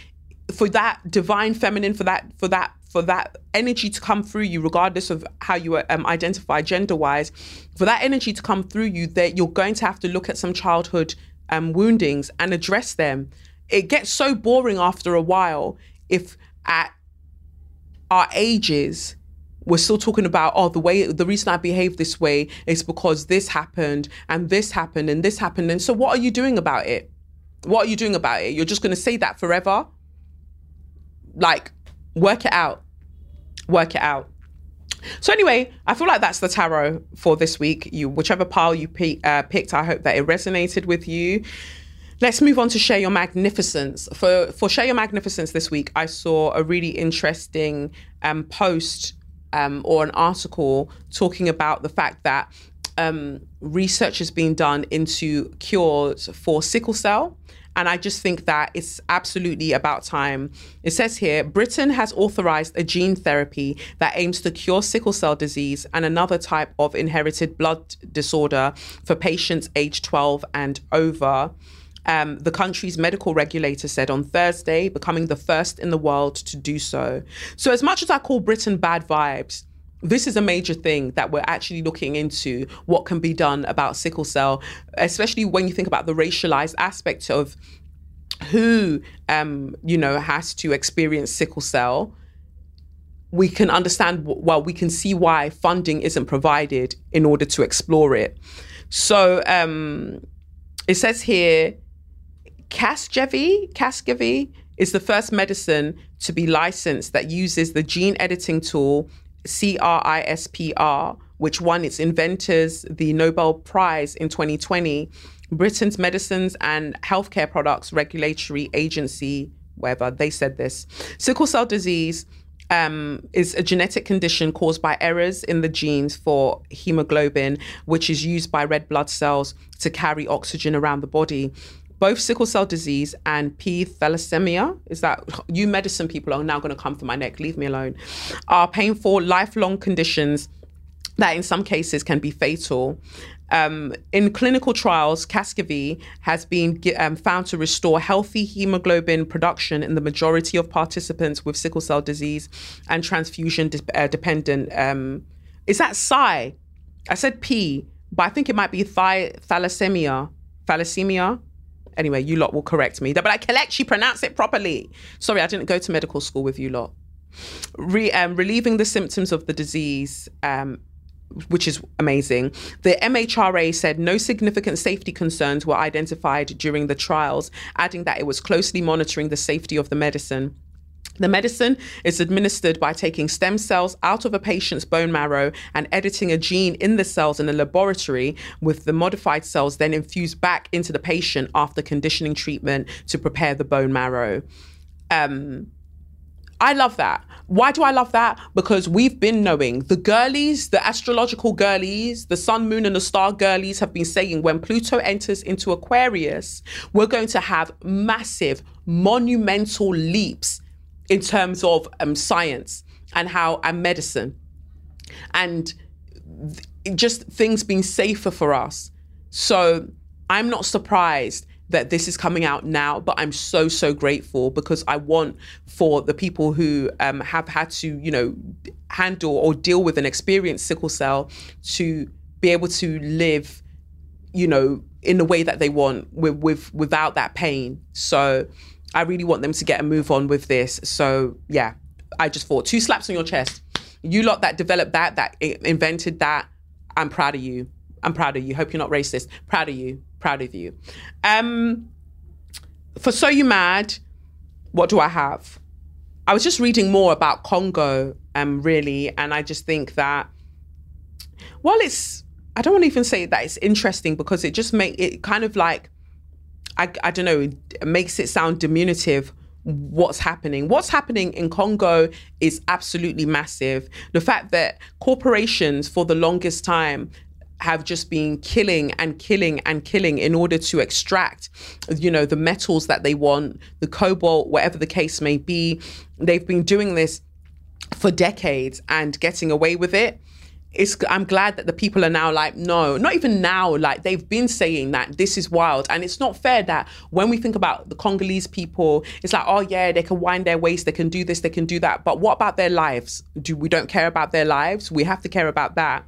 for that divine feminine, for that, for that for that energy to come through you, regardless of how you um, identify gender wise, for that energy to come through you, that you're going to have to look at some childhood um, woundings and address them. It gets so boring after a while if at our ages we're still talking about oh the way the reason I behave this way is because this happened and this happened and this happened and so what are you doing about it? What are you doing about it? You're just going to say that forever? Like work it out. Work it out. So anyway, I feel like that's the tarot for this week. You, whichever pile you uh, picked, I hope that it resonated with you. Let's move on to share your magnificence. For for share your magnificence this week, I saw a really interesting um, post um, or an article talking about the fact that um, research has been done into cures for sickle cell And I just think that it's absolutely about time. It says here Britain has authorized a gene therapy that aims to cure sickle cell disease and another type of inherited blood disorder for patients aged 12 and over. Um, the country's medical regulator said on Thursday, becoming the first in the world to do so. So, as much as I call Britain bad vibes, this is a major thing that we're actually looking into what can be done about sickle cell, especially when you think about the racialized aspect of who, um, you know, has to experience sickle cell. We can understand, well, we can see why funding isn't provided in order to explore it. So um, it says here, Casgevy, Casgevy is the first medicine to be licensed that uses the gene editing tool CRISPR, which won its inventors the Nobel Prize in 2020, Britain's Medicines and Healthcare Products Regulatory Agency, whatever, they said this. Sickle cell disease um, is a genetic condition caused by errors in the genes for hemoglobin, which is used by red blood cells to carry oxygen around the body both sickle cell disease and P thalassemia, is that you medicine people are now going to come for my neck, leave me alone, are painful, lifelong conditions that in some cases can be fatal. Um, in clinical trials, Casgevy has been um, found to restore healthy hemoglobin production in the majority of participants with sickle cell disease and transfusion de- uh, dependent. Um, is that psi? I said P, but I think it might be thi- thalassemia. Thalassemia anyway, you lot will correct me. But I can actually pronounce it properly. Sorry, I didn't go to medical school with you lot. Re, um, relieving the symptoms of the disease, um, which is amazing. The MHRA said no significant safety concerns were identified during the trials, adding that it was closely monitoring the safety of the medicine. The medicine is administered by taking stem cells out of a patient's bone marrow and editing a gene in the cells in a laboratory, with the modified cells then infused back into the patient after conditioning treatment to prepare the bone marrow. Um, I love that. Why do I love that? Because we've been knowing the girlies, the astrological girlies, the sun, moon, and the star girlies have been saying when Pluto enters into Aquarius, we're going to have massive, monumental leaps in terms of um, science and how and medicine and th- just things being safer for us. So I'm not surprised that this is coming out now, but I'm so so grateful because I want for the people who um, have had to, you know, handle or deal with an experienced sickle cell to be able to live, you know, in the way that they want with, with without that pain. So I really want them to get a move on with this. So yeah, I just thought two slaps on your chest. You lot that developed that, that invented that, I'm proud of you. I'm proud of you. Hope you're not racist. Proud of you. Proud of you. Um, for So You Mad, what do I have? I was just reading more about Congo, um, really, and I just think that, well, it's, I don't want to even say that it's interesting because it just make it kind of like I, I don't know, it makes it sound diminutive what's happening. What's happening in Congo is absolutely massive. The fact that corporations for the longest time have just been killing and killing and killing in order to extract you know the metals that they want the cobalt whatever the case may be they've been doing this for decades and getting away with it it's I'm glad that the people are now like, no, not even now, like they've been saying that this is wild. And it's not fair that when we think about the Congolese people, it's like, oh yeah, they can wind their waist, they can do this, they can do that. But what about their lives? Do we don't care about their lives? We have to care about that.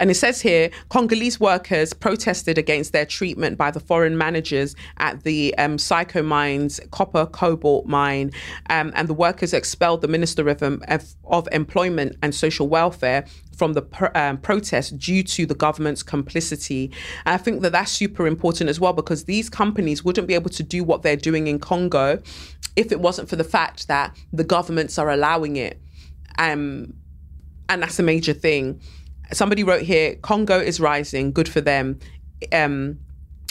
And it says here, Congolese workers protested against their treatment by the foreign managers at the um, Sicomines copper cobalt mine. Um, and the workers expelled the Minister of, um, of Employment and Social Welfare from the um, protest due to the government's complicity. And I think that that's super important as well because these companies wouldn't be able to do what they're doing in Congo if it wasn't for the fact that the governments are allowing it. Um, and that's a major thing. Somebody wrote here Congo is rising, good for them. Um,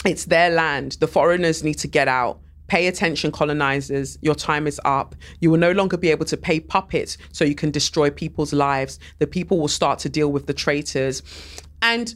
it's their land. The foreigners need to get out. Pay attention, colonizers. Your time is up. You will no longer be able to pay puppets so you can destroy people's lives. The people will start to deal with the traitors. And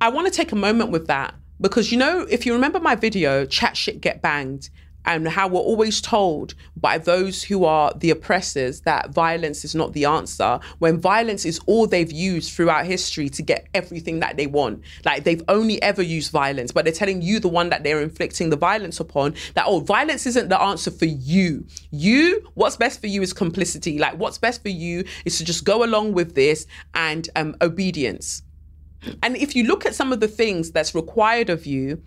I want to take a moment with that Because you know, if you remember my video, chat shit get banged, and how we're always told by those who are the oppressors that violence is not the answer, when violence is all they've used throughout history to get everything that they want. Like they've only ever used violence, but they're telling you, the one that they're inflicting the violence upon, that, oh, violence isn't the answer for you. You, what's best for you is complicity. Like what's best for you is to just go along with this and um, obedience. And if you look at some of the things that's required of you,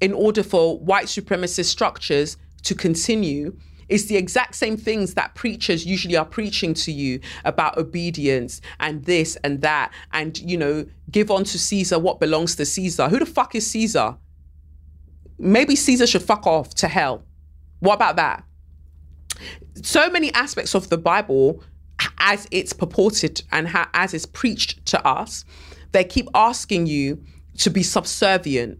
in order for white supremacist structures to continue is the exact same things that preachers usually are preaching to you about obedience and this and that and you know give on to caesar what belongs to caesar. Who the fuck is caesar? Maybe caesar should fuck off to hell. What about that? So many aspects of the bible as it's purported and ha- as it's preached to us they keep asking you to be subservient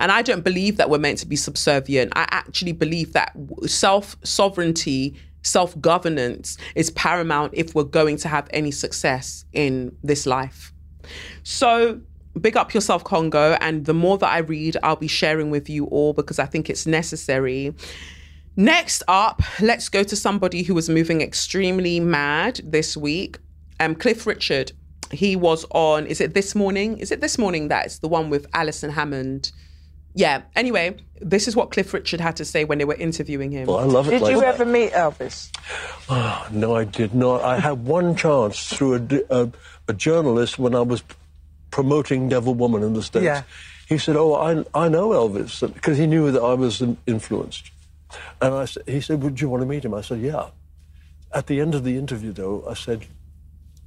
and I don't believe that we're meant to be subservient. I actually believe that self sovereignty, self governance is paramount if we're going to have any success in this life. So, big up yourself, Congo. And the more that I read, I'll be sharing with you all because I think it's necessary. Next up, let's go to somebody who was moving extremely mad this week. Um, Cliff Richard. He was on, is it this morning? Is it this morning that it's the one with Alison Hammond? Yeah. Anyway, this is what Cliff Richard had to say when they were interviewing him. Well, I love it. Did like you that. ever meet Elvis? Oh, no, I did not. I had one chance through a journalist when I was promoting Devil Woman in the States. Yeah. He said, Oh, I, I know Elvis, because he knew that I was influenced. And I, s- he said, Would you want to meet him? I said, Yeah. At the end of the interview, though, I said,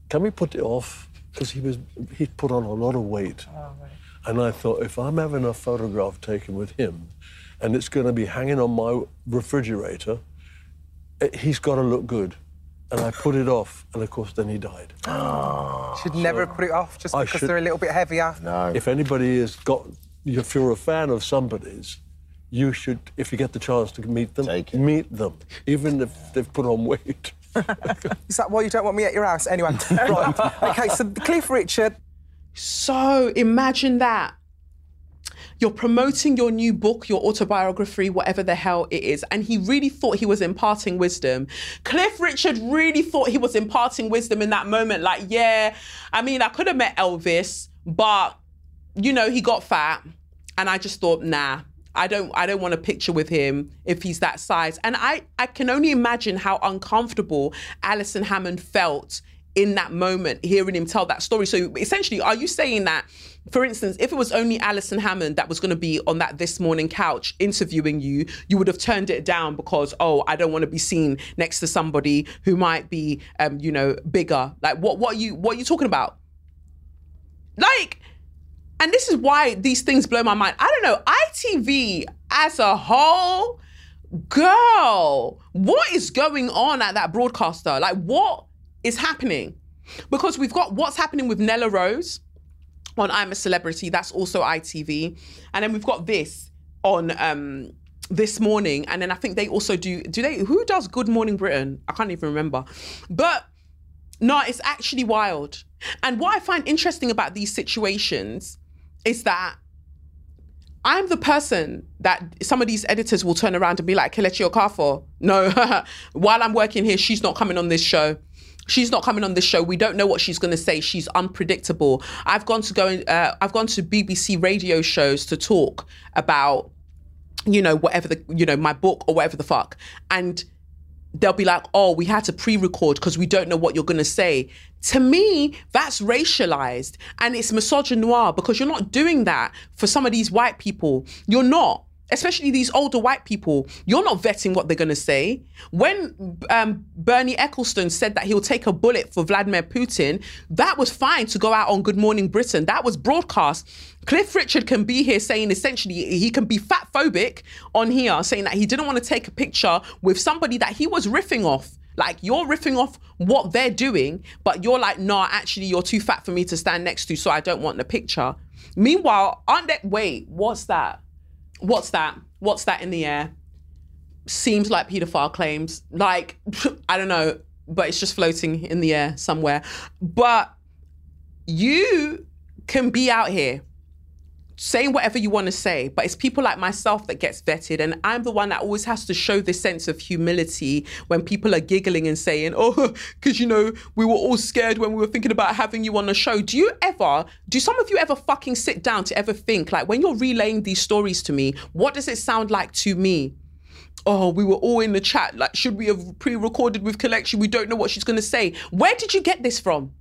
Can we put it off? Because he was he'd put on a lot of weight. Oh, And I thought, if I'm having a photograph taken with him and it's going to be hanging on my refrigerator, eh, he's got to look good. And I put it off, and of course, then he died. Should never put it off just because should- they're a little bit heavier. No. If anybody has got, if you're a fan of somebody's, you should, if you get the chance to meet them, meet them, even if they've put on weight. Is that why you don't want me at your house? Anyway, right. Okay, so Cliff Richard, So imagine that. You're promoting your new book, your autobiography, whatever the hell it is. And he really thought he was imparting wisdom. Cliff Richard really thought he was imparting wisdom in that moment. Like, yeah, I mean, I could have met Elvis, but you know, he got fat. And I just thought, nah, I don't I don't want a picture with him if he's that size. And I, I can only imagine how uncomfortable Alison Hammond felt in that moment, hearing him tell that story. So essentially, are you saying that, for instance, if it was only Alison Hammond that was going to be on that this morning couch interviewing you, you would have turned it down because, oh, I don't want to be seen next to somebody who might be, um, you know, bigger. Like, what, what are you, what are you talking about? Like, and this is why these things blow my mind. I don't know. ITV as a whole, girl, what is going on at that broadcaster? Like, what is happening? Because we've got what's happening with Nella Rose on I'm a Celebrity. That's also ITV, and then we've got this on um this morning, and then I think they also do. Do they? Who does Good Morning Britain? I can't even remember, but. No, it's actually wild. And what I find interesting about these situations is that I'm the person that some of these editors will turn around and be like, Kelechi Okafor, no, while I'm working here, she's not coming on this show. She's not coming on this show. We don't know what she's going to say. She's unpredictable. I've gone to go. Uh, I've gone to BBC radio shows to talk about, you know, whatever the, you know, my book or whatever the fuck, and they'll be like, oh, we had to pre record because we don't know what you're going to say. To me, that's racialized and it's misogynoir because you're not doing that for some of these white people. You're not. Especially these older white people, you're not vetting what they're going to say. When um, Bernie Ecclestone said that he'll take a bullet for Vladimir Putin, that was fine to go out on Good Morning Britain. That was broadcast. Cliff Richard can be here saying essentially he can be fat phobic on here, saying that he didn't want to take a picture with somebody that he was riffing off. Like you're riffing off what they're doing, but you're like, nah, actually, you're too fat for me to stand next to, so I don't want the picture. Meanwhile, aren't they? Wait, what's that? What's that? What's that in the air? Seems like paedophile claims. Like, I don't know, but it's just floating in the air somewhere. But you can be out here saying whatever you want to say, but it's people like myself that gets vetted. And I'm the one that always has to show this sense of humility when people are giggling and saying, oh, because, you know, we were all scared when we were thinking about having you on the show. Do you ever, do some of you ever fucking sit down to ever think, like, when you're relaying these stories to me, what does it sound like to me? Oh, we were all in the chat. Like, should we have pre recorded with Kelechi? We don't know what she's going to say. Where did you get this from?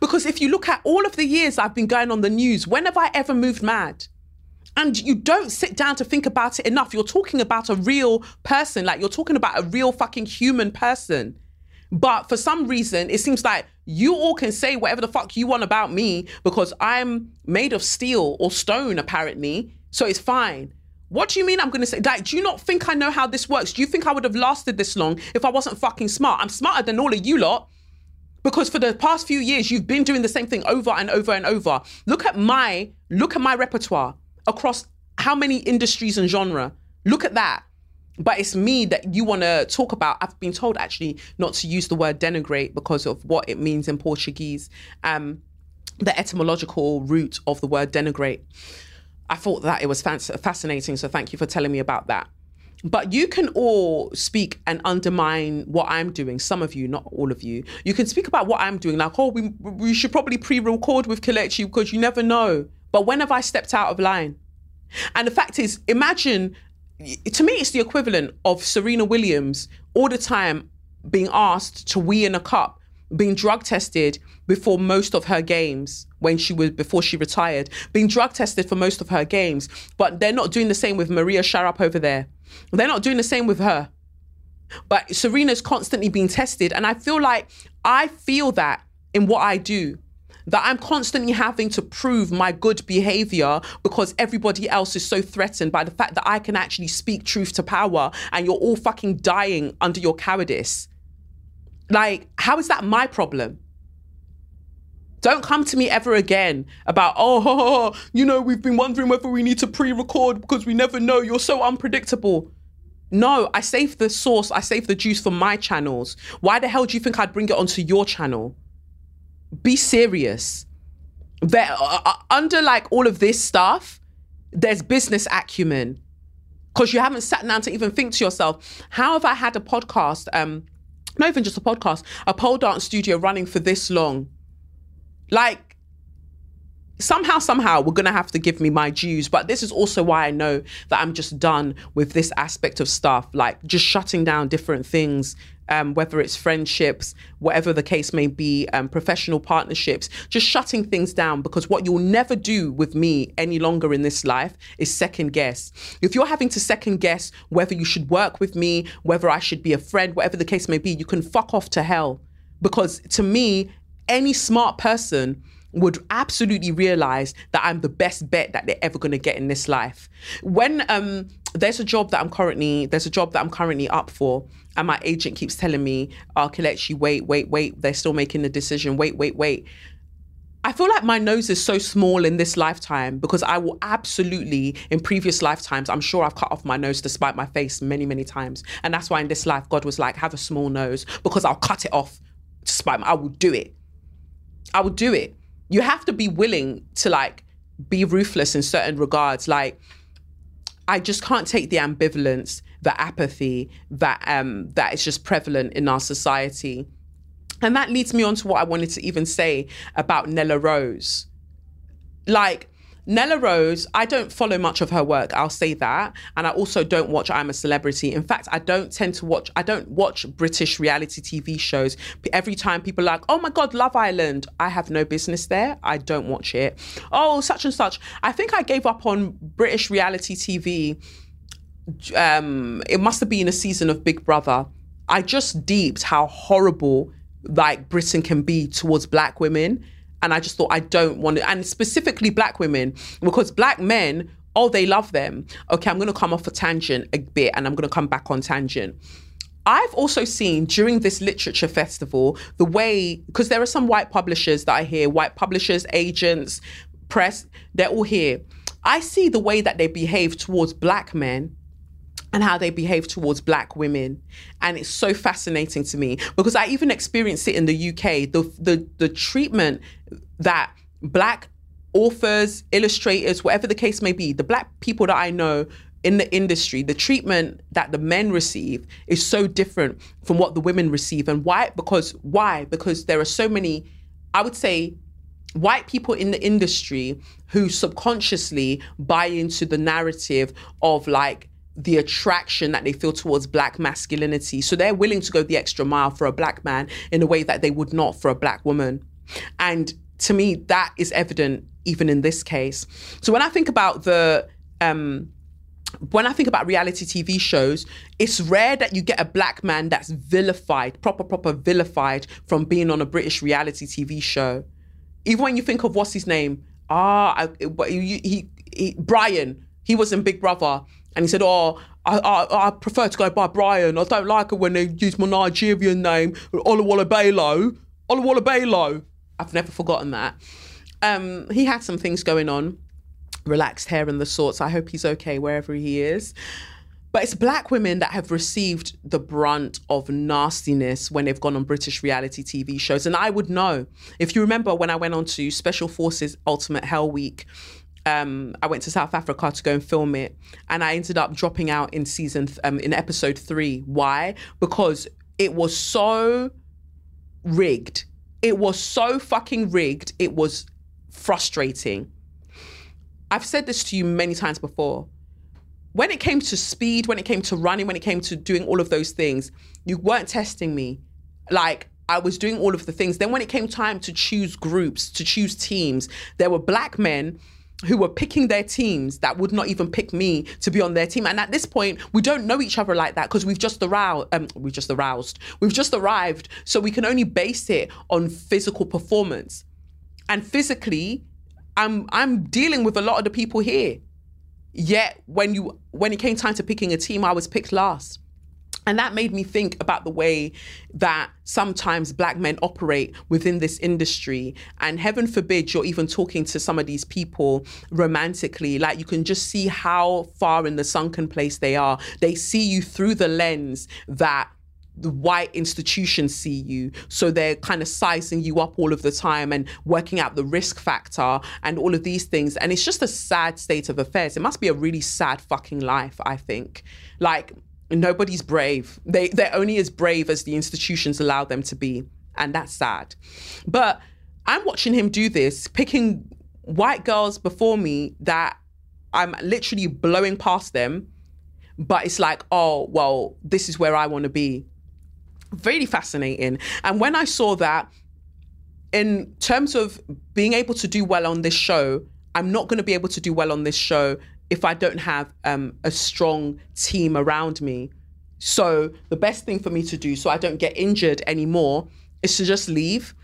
Because if you look at all of the years I've been going on the news, when have I ever moved mad? And you don't sit down to think about it enough. You're talking about a real person, like you're talking about a real fucking human person. But for some reason, it seems like you all can say whatever the fuck you want about me because I'm made of steel or stone, apparently. So it's fine. What do you mean I'm going to say? Like, do you not think I know how this works? Do you think I would have lasted this long if I wasn't fucking smart? I'm smarter than all of you lot. Because for the past few years, you've been doing the same thing over and over and over. Look at my look at my repertoire across how many industries and genre. Look at that. But it's me that you want to talk about. I've been told actually not to use the word denigrate because of what it means in Portuguese, um, the etymological root of the word denigrate. I thought that it was fascinating. So thank you for telling me about that. But you can all speak and undermine what I'm doing. Some of you, not all of you. You can speak about what I'm doing, like, oh, we, we should probably pre record with Kelechi because you never know. But when have I stepped out of line? And the fact is, imagine, to me, it's the equivalent of Serena Williams all the time being asked to wee in a cup, being drug tested before most of her games when she was before she retired, being drug tested for most of her games. But they're not doing the same with Maria Sharapova there they're not doing the same with her. But Serena's constantly being tested. And I feel like I feel that in what I do. That I'm constantly having to prove my good behavior because everybody else is so threatened by the fact that I can actually speak truth to power and you're all fucking dying under your cowardice. Like, how is that my problem? Don't come to me ever again about, oh, you know, we've been wondering whether we need to pre record because we never know. You're so unpredictable. No, I save the source, I save the juice for my channels. Why the hell do you think I'd bring it onto your channel? Be serious. There, uh, uh under like all of this stuff, there's business acumen because you haven't sat down to even think to yourself, how have I had a podcast, um, not even just a podcast, a pole dance studio running for this long? Like, somehow, somehow, we're going to have to give me my dues. But this is also why I know that I'm just done with this aspect of stuff, like just shutting down different things. Um, whether it's friendships, whatever the case may be, um, professional partnerships, just shutting things down because what you'll never do with me any longer in this life is second guess. If you're having to second guess whether you should work with me, whether I should be a friend, whatever the case may be, you can fuck off to hell. Because to me, any smart person would absolutely realize that I'm the best bet that they're ever going to get in this life. When um, there's a job that I'm currently there's a job that I'm currently up for, and my agent keeps telling me, "Oh, Kelechi, wait, wait, wait. They're still making the decision. Wait, wait, wait." I feel like my nose is so small in this lifetime because I will absolutely, in previous lifetimes, I'm sure I've cut off my nose despite my face many, many times. And that's why in this life, God was like, have a small nose because I'll cut it off despite my, I will do it. I would do it. You have to be willing to like be ruthless in certain regards. Like, I just can't take the ambivalence, the apathy that um that is just prevalent in our society. And that leads me on to what I wanted to even say about Nella Rose. Like, Nella Rose, I don't follow much of her work, I'll say that. And I also don't watch I'm a Celebrity. In fact, I don't tend to watch, I don't watch British reality TV shows. Every time people are like, oh my God, Love Island, I have no business there. I don't watch it. Oh, such and such. I think I gave up on British reality TV. Um, it must have been a season of Big Brother. I just deeped how horrible like Britain can be towards black women and I just thought I don't want to, and specifically black women, because black men, oh, they love them. Okay, I'm going to come off a tangent a bit and I'm going to come back on tangent. I've also seen during this literature festival the way, because there are some white publishers that I hear, white publishers, agents, press, they're all here. I see the way that they behave towards black men and how they behave towards black women and it's so fascinating to me because i even experienced it in the uk the the, the treatment that black authors, illustrators, whatever the case may be, the black people that I know in the industry, the treatment that the men receive is so different from what the women receive. And why? Because why? Because there are so many, I would say, white people in the industry who subconsciously buy into the narrative of like the attraction that they feel towards black masculinity. So they're willing to go the extra mile for a black man in a way that they would not for a black woman. And to me, that is evident even in this case. So when I think about the um when I think about reality TV shows, it's rare that you get a black man that's vilified, proper, proper vilified from being on a British reality TV show. Even when you think of what's his name, ah, he, he, he, Brian, he was in Big Brother, and he said, "Oh, I, I, I prefer to go by Brian. I don't like it when they use my Nigerian name. Oluwole Bello. I've never forgotten that. Um, he had some things going on, relaxed hair and the sorts. I hope he's okay wherever he is. But it's black women that have received the brunt of nastiness when they've gone on British reality TV shows. And I would know. If you remember when I went on to Special Forces Ultimate Hell Week, um, I went to South Africa to go and film it, and I ended up dropping out in season th- um, in episode three. Why? Because it was so rigged. It was so fucking rigged. It was frustrating. I've said this to you many times before. When it came to speed, when it came to running, when it came to doing all of those things, you weren't testing me. Like I was doing all of the things. Then when it came time to choose groups, to choose teams, there were black men who were picking their teams that would not even pick me to be on their team. And at this point, we don't know each other like that because we've just aroused, um, we've just aroused, we've just arrived. So we can only base it on physical performance. And physically, I'm I'm dealing with a lot of the people here. Yet when you when it came time to picking a team, I was picked last. And that made me think about the way that sometimes black men operate within this industry. And heaven forbid you're even talking to some of these people romantically. Like you can just see how far in the sunken place they are. They see you through the lens that the white institutions see you. So they're kind of sizing you up all of the time and working out the risk factor and all of these things. And it's just a sad state of affairs. It must be a really sad fucking life, I think. Like, nobody's brave. They they're only as brave as the institutions allow them to be. And that's sad. But I'm watching him do this, picking white girls before me that I'm literally blowing past them. But it's like, oh, well, this is where I want to be really fascinating. And when I saw that, in terms of being able to do well on this show, I'm not going to be able to do well on this show if I don't have um, a strong team around me. So the best thing for me to do, so I don't get injured anymore, is to just leave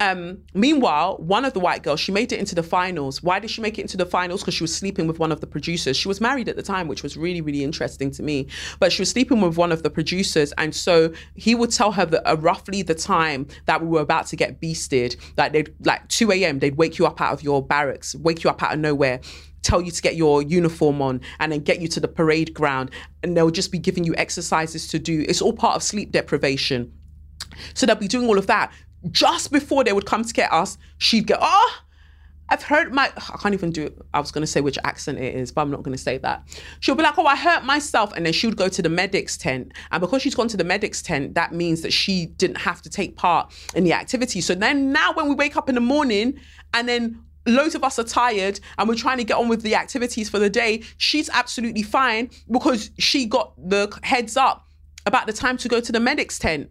um, meanwhile, one of the white girls, she made it into the finals. Why did she make it into the finals? Because she was sleeping with one of the producers. She was married at the time, which was really, really interesting to me. But she was sleeping with one of the producers. And so he would tell her that uh, roughly the time that we were about to get beasted, like they'd like 2 a.m., they'd wake you up out of your barracks, wake you up out of nowhere tell you to get your uniform on and then get you to the parade ground and they'll just be giving you exercises to do it's all part of sleep deprivation so they'll be doing all of that just before they would come to get us, she'd go, oh, I've hurt my, I can't even do, I was going to say which accent it is, but I'm not going to say that. She'll be like, oh, I hurt myself. And then she would go to the medic's tent. And because she's gone to the medic's tent, that means that she didn't have to take part in the activity. So then now when we wake up in the morning and then loads of us are tired and we're trying to get on with the activities for the day, she's absolutely fine because she got the heads up about the time to go to the medic's tent.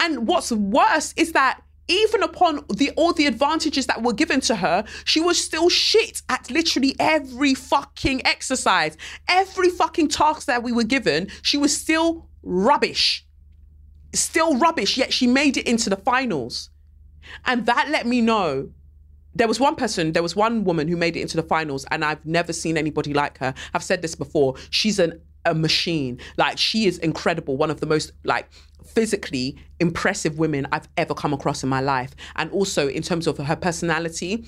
And what's worse is that even upon the all the advantages that were given to her, she was still shit at literally every fucking exercise. Every fucking task that we were given, she was still rubbish. Still rubbish, yet she made it into the finals. And that let me know there was one person, there was one woman who made it into the finals, and I've never seen anybody like her. I've said this before. She's an a machine. Like she is incredible. One of the most like physically impressive women I've ever come across in my life. And also in terms of her personality,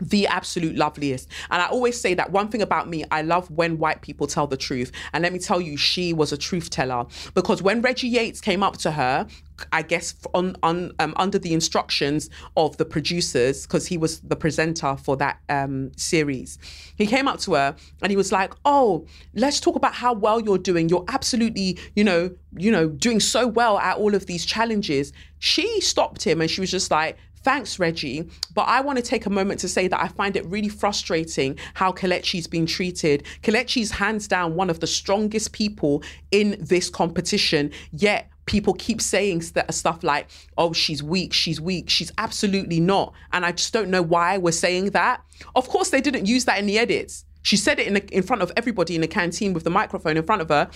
the absolute loveliest. And I always say that one thing about me, I love when white people tell the truth. And let me tell you, she was a truth teller because when Reggie Yates came up to her, I guess on, on um, under the instructions of the producers, because he was the presenter for that um, series, he came up to her and he was like, "Oh, let's talk about how well you're doing. You're absolutely, you know, you know, doing so well at all of these challenges." She stopped him and she was just like, Thanks, Reggie. But I want to take a moment to say that I find it really frustrating how Kelechi's been treated. Kelechi's hands down one of the strongest people in this competition, yet people keep saying st- stuff like, oh, she's weak, she's weak. She's absolutely not. And I just don't know why we're saying that. Of course, they didn't use that in the edits. She said it in, the, in front of everybody in the canteen with the microphone in front of her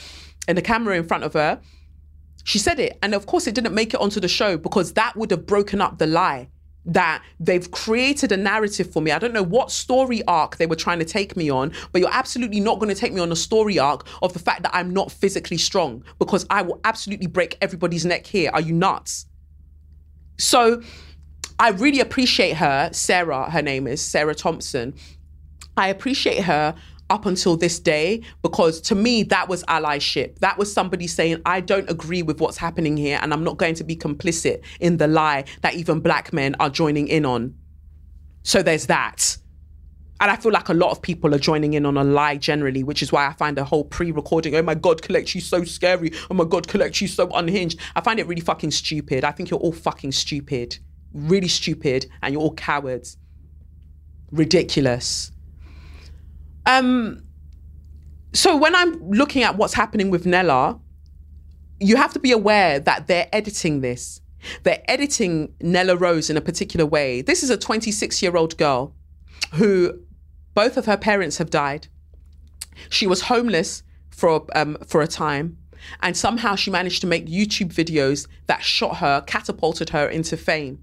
and the camera in front of her. She said it. And of course, it didn't make it onto the show because that would have broken up the lie that they've created a narrative for me. I don't know what story arc they were trying to take me on, but you're absolutely not going to take me on a story arc of the fact that I'm not physically strong because I will absolutely break everybody's neck here. Are you nuts? So I really appreciate her, Sarah, her name is Sarah Thompson. I appreciate her up until this day because to me that was allyship that was somebody saying i don't agree with what's happening here and i'm not going to be complicit in the lie that even black men are joining in on so there's that and I feel like a lot of people are joining in on a lie generally, which is why I find the whole pre-recording, oh my God, Kelechi so scary. Oh my God, Kelechi so unhinged. I find it really fucking stupid. I think you're all fucking stupid. Really stupid. And you're all cowards. Ridiculous. Um, so when I'm looking at what's happening with Nella, you have to be aware that they're editing this. They're editing Nella Rose in a particular way. This is a 26 year old girl who both of her parents have died. She was homeless for um, for a time, and somehow she managed to make YouTube videos that shot her, catapulted her into fame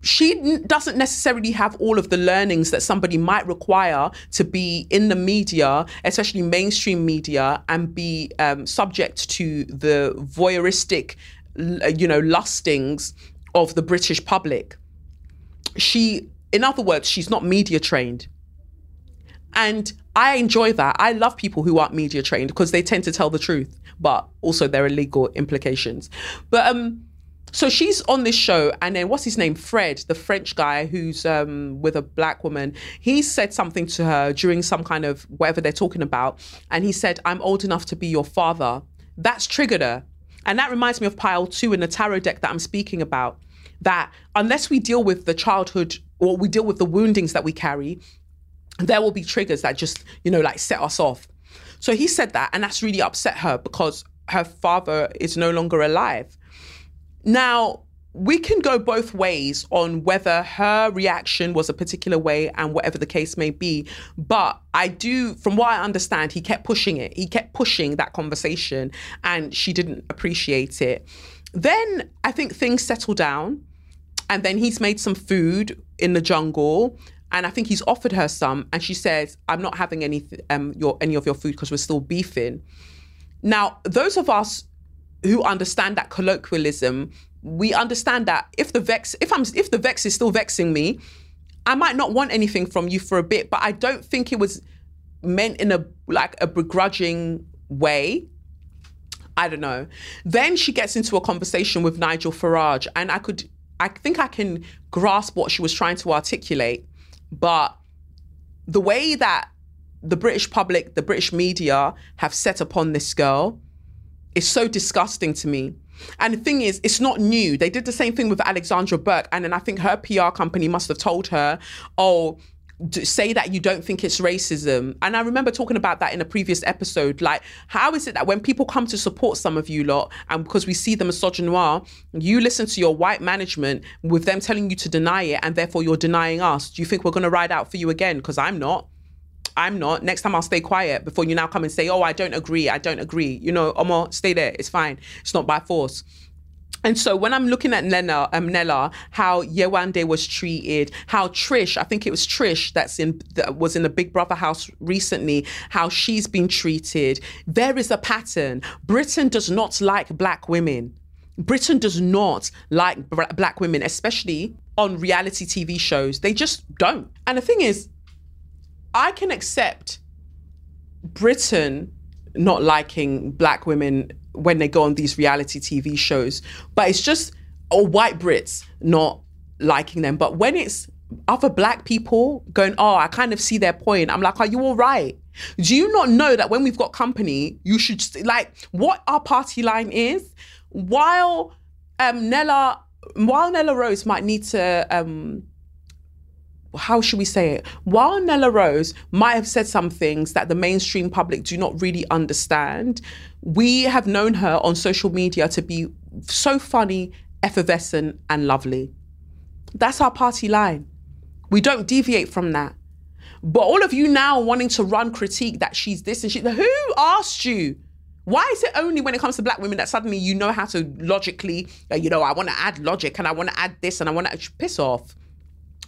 she doesn't necessarily have all of the learnings that somebody might require to be in the media, especially mainstream media, and be um, subject to the voyeuristic, you know, lustings of the British public. She, in other words, she's not media trained. And I enjoy that. I love people who aren't media trained because they tend to tell the truth, but also there are legal implications. But um, so she's on this show, and then what's his name? Fred, the French guy who's um, with a black woman. He said something to her during some kind of whatever they're talking about, and he said, "I'm old enough to be your father." That's triggered her, and that reminds me of pile two in the tarot deck that I'm speaking about. That unless we deal with the childhood or we deal with the woundings that we carry, there will be triggers that just you know like set us off. So he said that, and that's really upset her because her father is no longer alive. Now, we can go both ways on whether her reaction was a particular way and whatever the case may be. But I do, from what I understand, he kept pushing it. He kept pushing that conversation and she didn't appreciate it. Then I think things settled down and then he's made some food in the jungle. And I think he's offered her some, and she says, "I'm not having any um your any of your food because we're still beefing." Now, those of us who understand that colloquialism, we understand that if the vex, if I'm, if the vex is still vexing me, I might not want anything from you for a bit, but I don't think it was meant in a like a begrudging way. I don't know. Then she gets into a conversation with Nigel Farage, and I could, I think I can grasp what she was trying to articulate, but the way that the British public, the British media have set upon this girl is so disgusting to me. And the thing is, it's not new. They did the same thing with Alexandra Burke. And then I think her PR company must have told her, oh, say that you don't think it's racism. And I remember talking about that in a previous episode. Like, how is it that when people come to support some of you lot, and because we see the misogynoir, you listen to your white management with them telling you to deny it, and therefore you're denying us? Do you think we're going to ride out for you again? Because I'm not. I'm not. Next time I'll stay quiet before you now come and say, oh, I don't agree. I don't agree. You know, Omo, stay there. It's fine. It's not by force. And so when I'm looking at Nella, um, Nella, how Yewande was treated, how Trish, I think it was Trish that's in that was in the Big Brother house recently, how she's been treated. There is a pattern. Britain does not like black women. Britain does not like black women, especially on reality TV shows. They just don't. And the thing is, I can accept Britain not liking black women when they go on these reality TV shows, but it's just or white Brits not liking them. But when it's other black people going, oh, I kind of see their point. I'm like, are you all right? Do you not know that when we've got company, you should st- like what our party line is? While um, Nella, while Nella Rose might need to um, how should we say it? While Nella Rose might have said some things that the mainstream public do not really understand, we have known her on social media to be so funny, effervescent, and lovely. That's our party line. We don't deviate from that. But all of you now wanting to run critique that she's this and she, who asked you? Why is it only when it comes to black women that suddenly you know how to logically, uh, you know, I want to add logic and I want to add this and I want to piss off?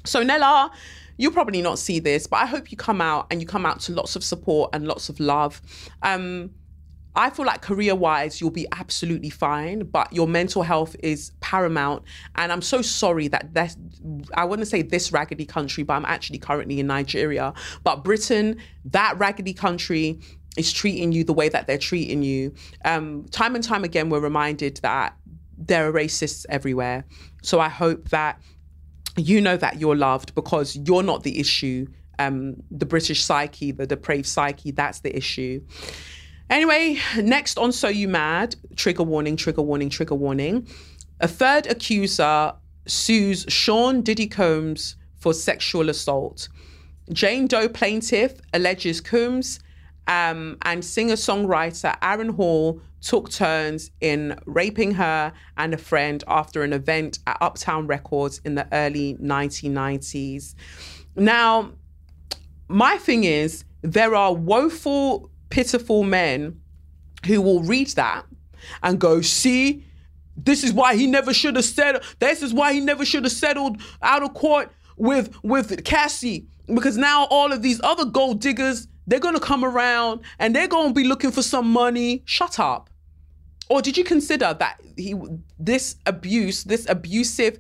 So Nella, you'll probably not see this, but I hope you come out and you come out to lots of support and lots of love. Um, I feel like career wise, you'll be absolutely fine, but your mental health is paramount. And I'm so sorry that that I wouldn't say this raggedy country, but I'm actually currently in Nigeria. But Britain, that raggedy country, is treating you the way that they're treating you. Um, time and time again, we're reminded that there are racists everywhere. So I hope that you know that you're loved because you're not the issue. Um, the British psyche, the depraved psyche, that's the issue. Anyway, next on So You Mad, trigger warning, trigger warning, trigger warning. A third accuser sues Sean Diddy Combs for sexual assault. Jane Doe plaintiff alleges Combs um, and singer songwriter Aaron Hall took turns in raping her and a friend after an event at Uptown Records in the early 1990s. Now, my thing is, there are woeful, pitiful men who will read that and go, see, this is why he never should have settled. This is why he never should have settled out of court with with Cassie because now all of these other gold diggers they're going to come around and they're going to be looking for some money. Shut up. Or did you consider that he this abuse, this abusive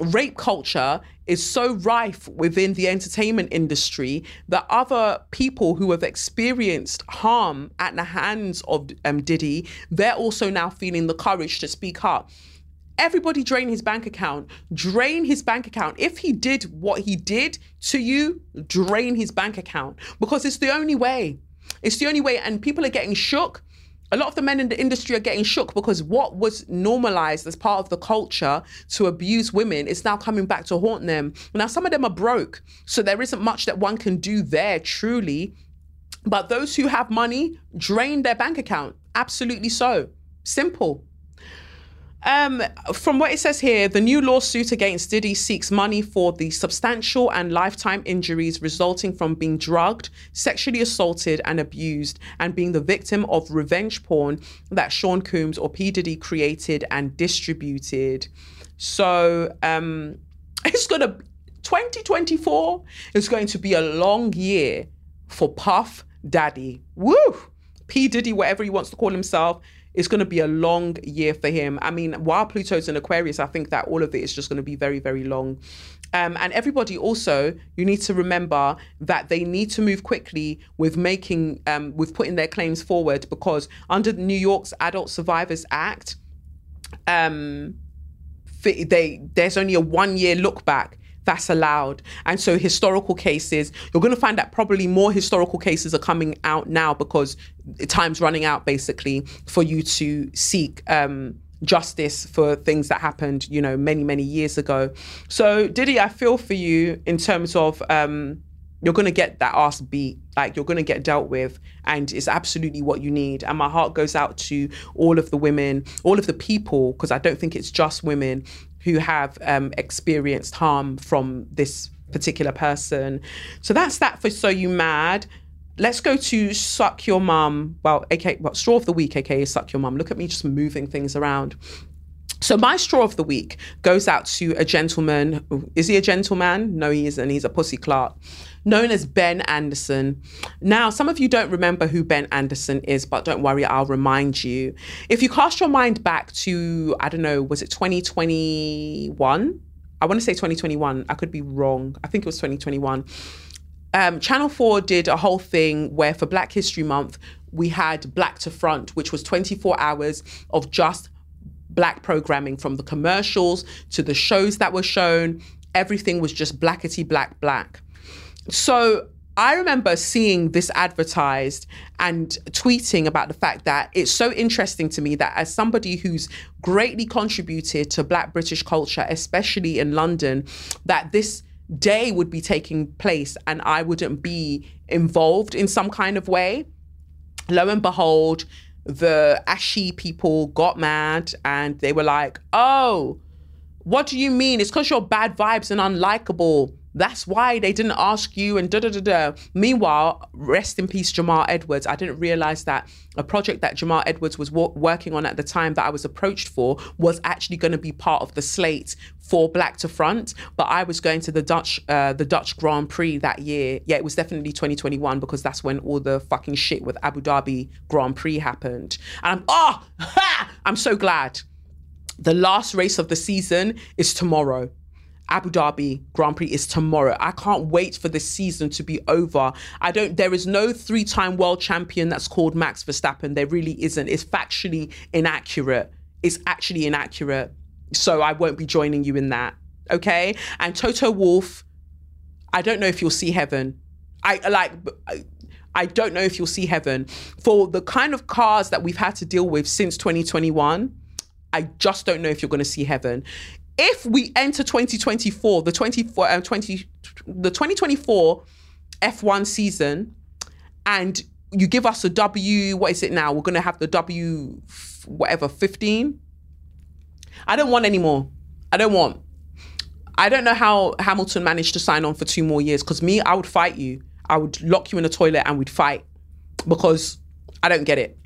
rape culture is so rife within the entertainment industry that other people who have experienced harm at the hands of um, Diddy, they're also now feeling the courage to speak up everybody drain his bank account. Drain his bank account. If he did what he did to you, drain his bank account because it's the only way. It's the only way. And people are getting shook. A lot of the men in the industry are getting shook because what was normalized as part of the culture to abuse women is now coming back to haunt them. Now, some of them are broke, so there isn't much that one can do there truly. But those who have money drain their bank account. Absolutely so. Simple. Um, from what it says here, the new lawsuit against Diddy seeks money for the substantial and lifetime injuries resulting from being drugged, sexually assaulted, and abused, and being the victim of revenge porn that Sean Combs or P. Diddy created and distributed. So um, it's gonna 2024 is going to be a long year for Puff Daddy. Woo! P. Diddy, whatever he wants to call himself it's going to be a long year for him. I mean, while Pluto's in Aquarius, I think that all of it is just going to be very, very long. Um, and everybody also, you need to remember that they need to move quickly with making, um, with putting their claims forward because under New York's Adult Survivors Act, um, they there's only a one year look back that's allowed. And so historical cases, you're going to find that probably more historical cases are coming out now because time's running out basically for you to seek um, justice for things that happened, you know, many, many years ago. So Diddy, I feel for you in terms of um, you're going to get that ass beat like you're going to get dealt with and it's absolutely what you need and my heart goes out to all of the women all of the people because i don't think it's just women who have um, experienced harm from this particular person. So that's that for So You Mad. Let's go to Suck Your Mum. Well, aka, well, Straw of the Week, aka Suck Your Mum. Look at me just moving things around. So my straw of the week goes out to a gentleman. Is he a gentleman? No, he isn't. He's a pussy Clark known as Ben Anderson. Now, some of you don't remember who Ben Anderson is, but don't worry, I'll remind you. If you cast your mind back to, I don't know, was it 2021? I want to say 2021. I could be wrong. I think it was 2021. Um, Channel 4 did a whole thing where for Black History Month, we had Black to Front, which was 24 hours of just black programming from the commercials to the shows that were shown. Everything was just blackety black black. So I remember seeing this advertised and tweeting about the fact that it's so interesting to me that as somebody who's greatly contributed to black British culture, especially in London, that this day would be taking place and I wouldn't be involved in some kind of way. Lo and behold, the Ashi people got mad and they were like, oh, what do you mean? It's because you're bad vibes and unlikable. That's why they didn't ask you and da da da da. Meanwhile, rest in peace, Jamal Edwards. I didn't realize that a project that Jamal Edwards was wo- working on at the time that I was approached for was actually going to be part of the slate for Black to Front. But I was going to the Dutch, uh, the Dutch Grand Prix that year. Yeah, it was definitely 2021 because that's when all the fucking shit with Abu Dhabi Grand Prix happened. And I'm oh, ha! I'm so glad. The last race of the season is tomorrow. Abu Dhabi Grand Prix is tomorrow. I can't wait for this season to be over. I don't there is no three-time world champion that's called Max Verstappen. There really isn't. It's factually inaccurate. It's actually inaccurate. So I won't be joining you in that. Okay? And Toto Wolff, I don't know if you'll see heaven. I like I don't know if you'll see heaven. For the kind of cars that we've had to deal with since 2021, I just don't know if you're going to see heaven if we enter 2024, the 24 uh, 20 the 2024 F1 season and you give us a W, what is it now? We're going to have the W whatever 15. I don't want any more. I don't want. I don't know how Hamilton managed to sign on for two more years because me, I would fight you. I would lock you in a toilet and we'd fight because I don't get it.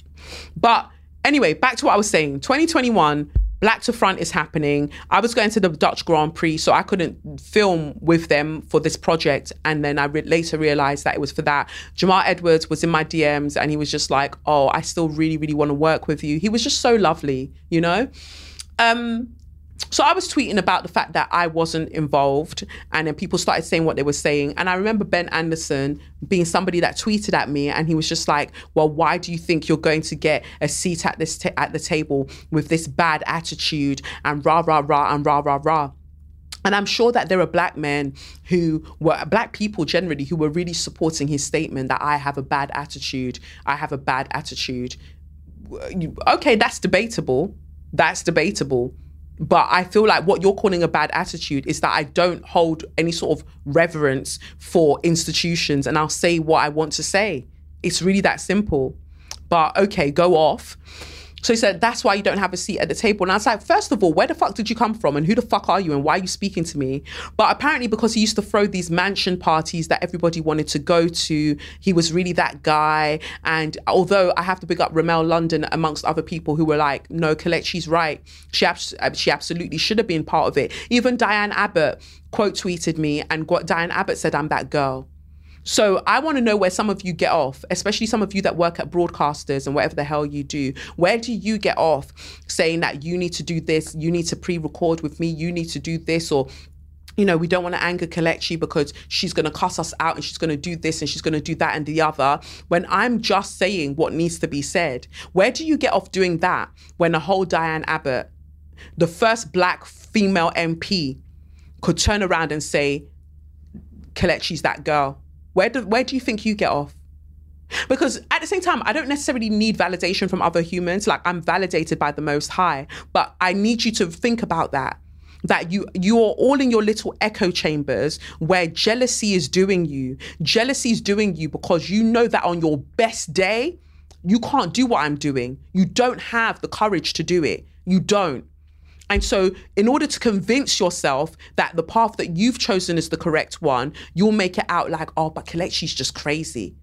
But anyway, back to what I was saying. 2021 Black to Front is happening. I was going to the Dutch Grand Prix, so I couldn't film with them for this project. And then I re- later realized that it was for that. Jamal Edwards was in my DMs and he was just like, Oh, I still really, really want to work with you. He was just so lovely, you know? Um, so I was tweeting about the fact that I wasn't involved, and then people started saying what they were saying. And I remember Ben Anderson being somebody that tweeted at me, and he was just like, "Well, why do you think you're going to get a seat at this at the table with this bad attitude and rah rah rah and rah rah rah?" And I'm sure that there are black men who were black people generally who were really supporting his statement that I have a bad attitude. I have a bad attitude. Okay, that's debatable. That's debatable but I feel like what you're calling a bad attitude is that I don't hold any sort of reverence for institutions and I'll say what I want to say. It's really that simple. But okay, go off. So he said, That's why you don't have a seat at the table. And I was like, First of all, where the fuck did you come from? And who the fuck are you? And why are you speaking to me? But apparently, because he used to throw these mansion parties that everybody wanted to go to, he was really that guy. And although I have to big up Ramel London amongst other people who were like, No, Colette, she's right. She, abs- she absolutely should have been part of it. Even Diane Abbott quote tweeted me, and Diane Abbott said, I'm that girl. So I want to know where some of you get off, especially some of you that work at broadcasters and whatever the hell you do. Where do you get off saying that you need to do this, you need to pre-record with me, you need to do this, or you know, we don't want to anger Kelechi because she's going to cuss us out and she's going to do this and she's going to do that and the other. When I'm just saying what needs to be said, where do you get off doing that when a whole Diane Abbott, the first black female MP, could turn around and say, Kelechi's that girl? Where do where do you think you get off? Because at the same time, I don't necessarily need validation from other humans. Like I'm validated by the Most High, but I need you to think about that. That you you're all in your little echo chambers where jealousy is doing you. Jealousy is doing you because you know that on your best day, you can't do what I'm doing. You don't have the courage to do it. You don't. And so, in order to convince yourself that the path that you've chosen is the correct one, you'll make it out like, oh, but Kelechi's just crazy.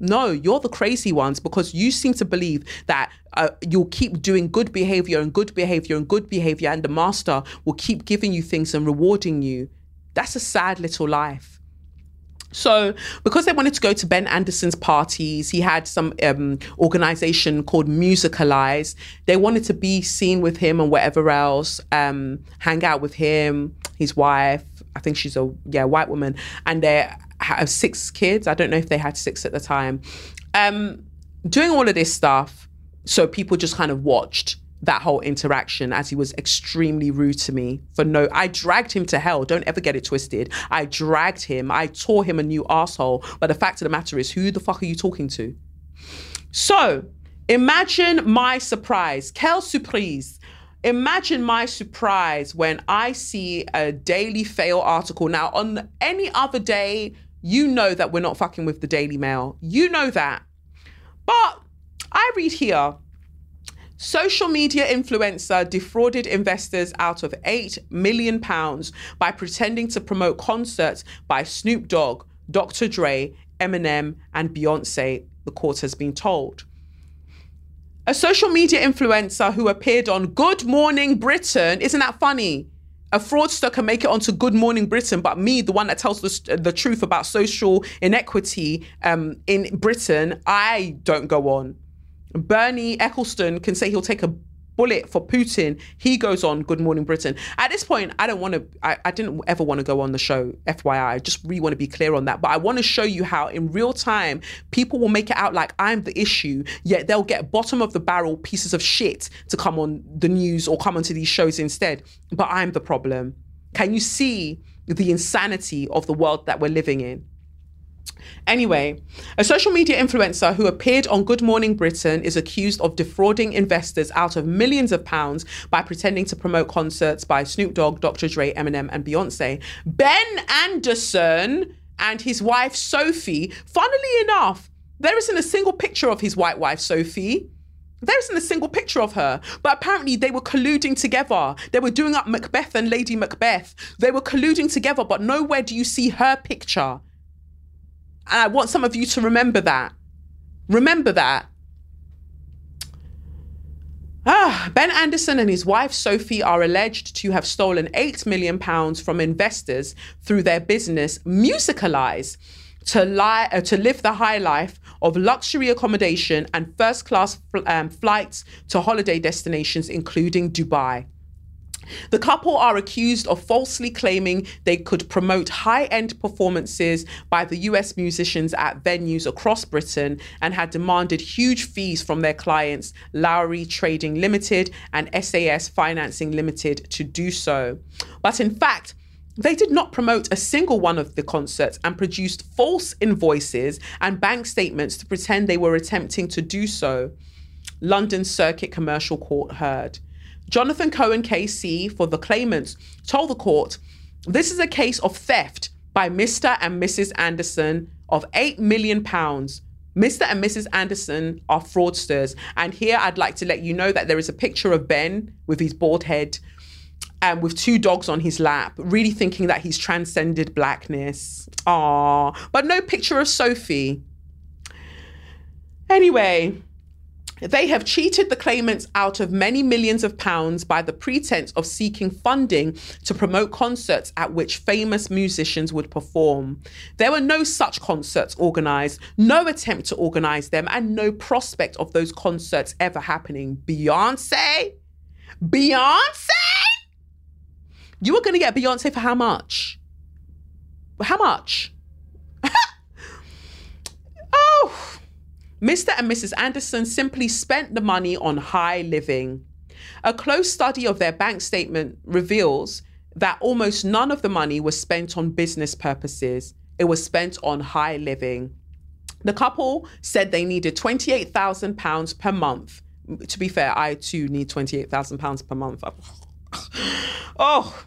No, you're the crazy ones because you seem to believe that uh, you'll keep doing good behavior and good behavior and good behavior, and the master will keep giving you things and rewarding you. That's a sad little life. So, because they wanted to go to Ben Anderson's parties, he had some um, organization called Musicalize. They wanted to be seen with him and whatever else, um, hang out with him. his wife. I think she's a yeah white woman, and they have six kids. I don't know if they had six at the time. Um, doing all of this stuff, so people just kind of watched that whole interaction as he was extremely rude to me for no I dragged him to hell. Don't ever get it twisted. I dragged him. I tore him a new asshole. But the fact of the matter is who the fuck are you talking to? So imagine my surprise. Quelle surprise. Imagine my surprise when I see a Daily Fail article. Now, on any other day, you know that we're not fucking with the Daily Mail. You know that. But I read here Social media influencer defrauded investors out of 8 million pounds by pretending to promote concerts by Snoop Dogg, Dr. Dre, Eminem, and Beyonce, the court has been told. A social media influencer who appeared on Good Morning Britain, isn't that funny? A fraudster can make it onto Good Morning Britain, but me, the one that tells the, the truth about social inequity um, in Britain, I don't go on. Bernie Ecclestone can say he'll take a bullet for Putin. He goes on Good Morning Britain. At this point, I don't want to, I, I didn't ever want to go on the show, FYI. I just really want to be clear on that. But I want to show you how in real time, people will make it out like I'm the issue, yet they'll get bottom of the barrel pieces of shit to come on the news or come onto these shows instead. But I'm the problem. Can you see the insanity of the world that we're living in? Anyway, a social media influencer who appeared on Good Morning Britain is accused of defrauding investors out of millions of pounds by pretending to promote concerts by Snoop Dogg, Dr. Dre, Eminem, and Beyonce. Ben Anderson and his wife Sophie, funnily enough, there isn't a single picture of his white wife Sophie. There isn't a single picture of her, but apparently they were colluding together. They were doing up Macbeth and Lady Macbeth. They were colluding together, but nowhere do you see her picture. And I want some of you to remember that. Remember that. Ah, ben Anderson and his wife Sophie are alleged to have stolen 8 million pounds from investors through their business Musicalise to, lie, uh, to live the high life of luxury accommodation and first class um, flights to holiday destinations, including Dubai. The couple are accused of falsely claiming they could promote high end performances by the US musicians at venues across Britain and had demanded huge fees from their clients, Lowry Trading Limited and SAS Financing Limited, to do so. But in fact, they did not promote a single one of the concerts and produced false invoices and bank statements to pretend they were attempting to do so. London Circuit Commercial Court heard. Jonathan Cohen KC for the claimants told the court this is a case of theft by Mr. and Mrs. Anderson of 8 million pounds. Mr. and Mrs. Anderson are fraudsters. And here I'd like to let you know that there is a picture of Ben with his bald head and with two dogs on his lap, really thinking that he's transcended blackness. Ah, but no picture of Sophie. Anyway, they have cheated the claimants out of many millions of pounds by the pretense of seeking funding to promote concerts at which famous musicians would perform. There were no such concerts organised, no attempt to organise them, and no prospect of those concerts ever happening. Beyonce? Beyonce? You were going to get Beyonce for how much? How much? oh. Mr. and Mrs. Anderson simply spent the money on high living. A close study of their bank statement reveals that almost none of the money was spent on business purposes. It was spent on high living. The couple said they needed £28,000 per month. To be fair, I too need £28,000 per month. oh,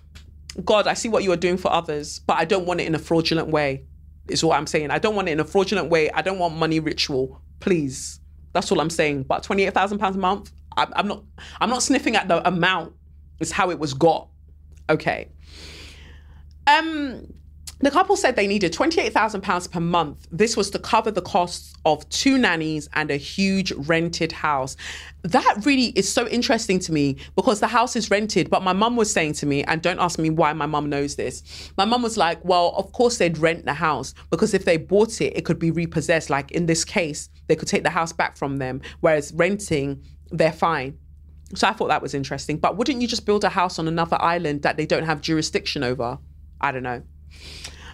God, I see what you are doing for others, but I don't want it in a fraudulent way, is what I'm saying. I don't want it in a fraudulent way. I don't want money ritual please. That's all I'm saying. But twenty eight thousand pounds a month, I'm, I'm not. I'm not sniffing at the amount. It's how it was got. Okay. Um, the couple said they needed £28,000 per month. This was to cover the costs of two nannies and a huge rented house. That really is so interesting to me because the house is rented. But my mum was saying to me, and don't ask me why my mum knows this. My mum was like, well, of course they'd rent the house because if they bought it, it could be repossessed. Like in this case, they could take the house back from them. Whereas renting, they're fine. So I thought that was interesting. But wouldn't you just build a house on another island that they don't have jurisdiction over? I don't know.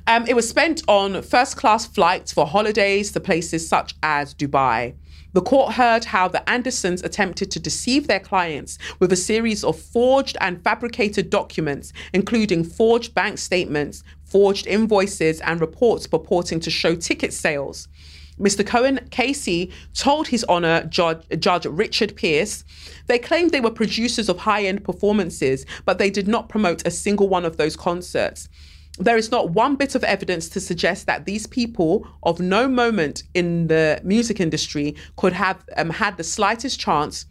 Um, it was spent on first class flights for holidays to places such as Dubai. The court heard how the Andersons attempted to deceive their clients with a series of forged and fabricated documents, including forged bank statements, forged invoices, and reports purporting to show ticket sales. Mr. Cohen KC told His Honor Judge, Judge Richard Pearce they claimed they were producers of high end performances, but they did not promote a single one of those concerts there is not one bit of evidence to suggest that these people of no moment in the music industry could have um, had the slightest chance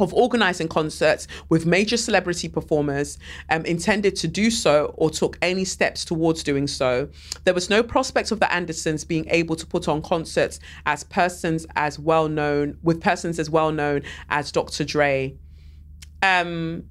of organizing concerts with major celebrity performers um, intended to do so or took any steps towards doing so. There was no prospect of the Andersons being able to put on concerts as persons as well known with persons as well known as Dr. Dre. Um,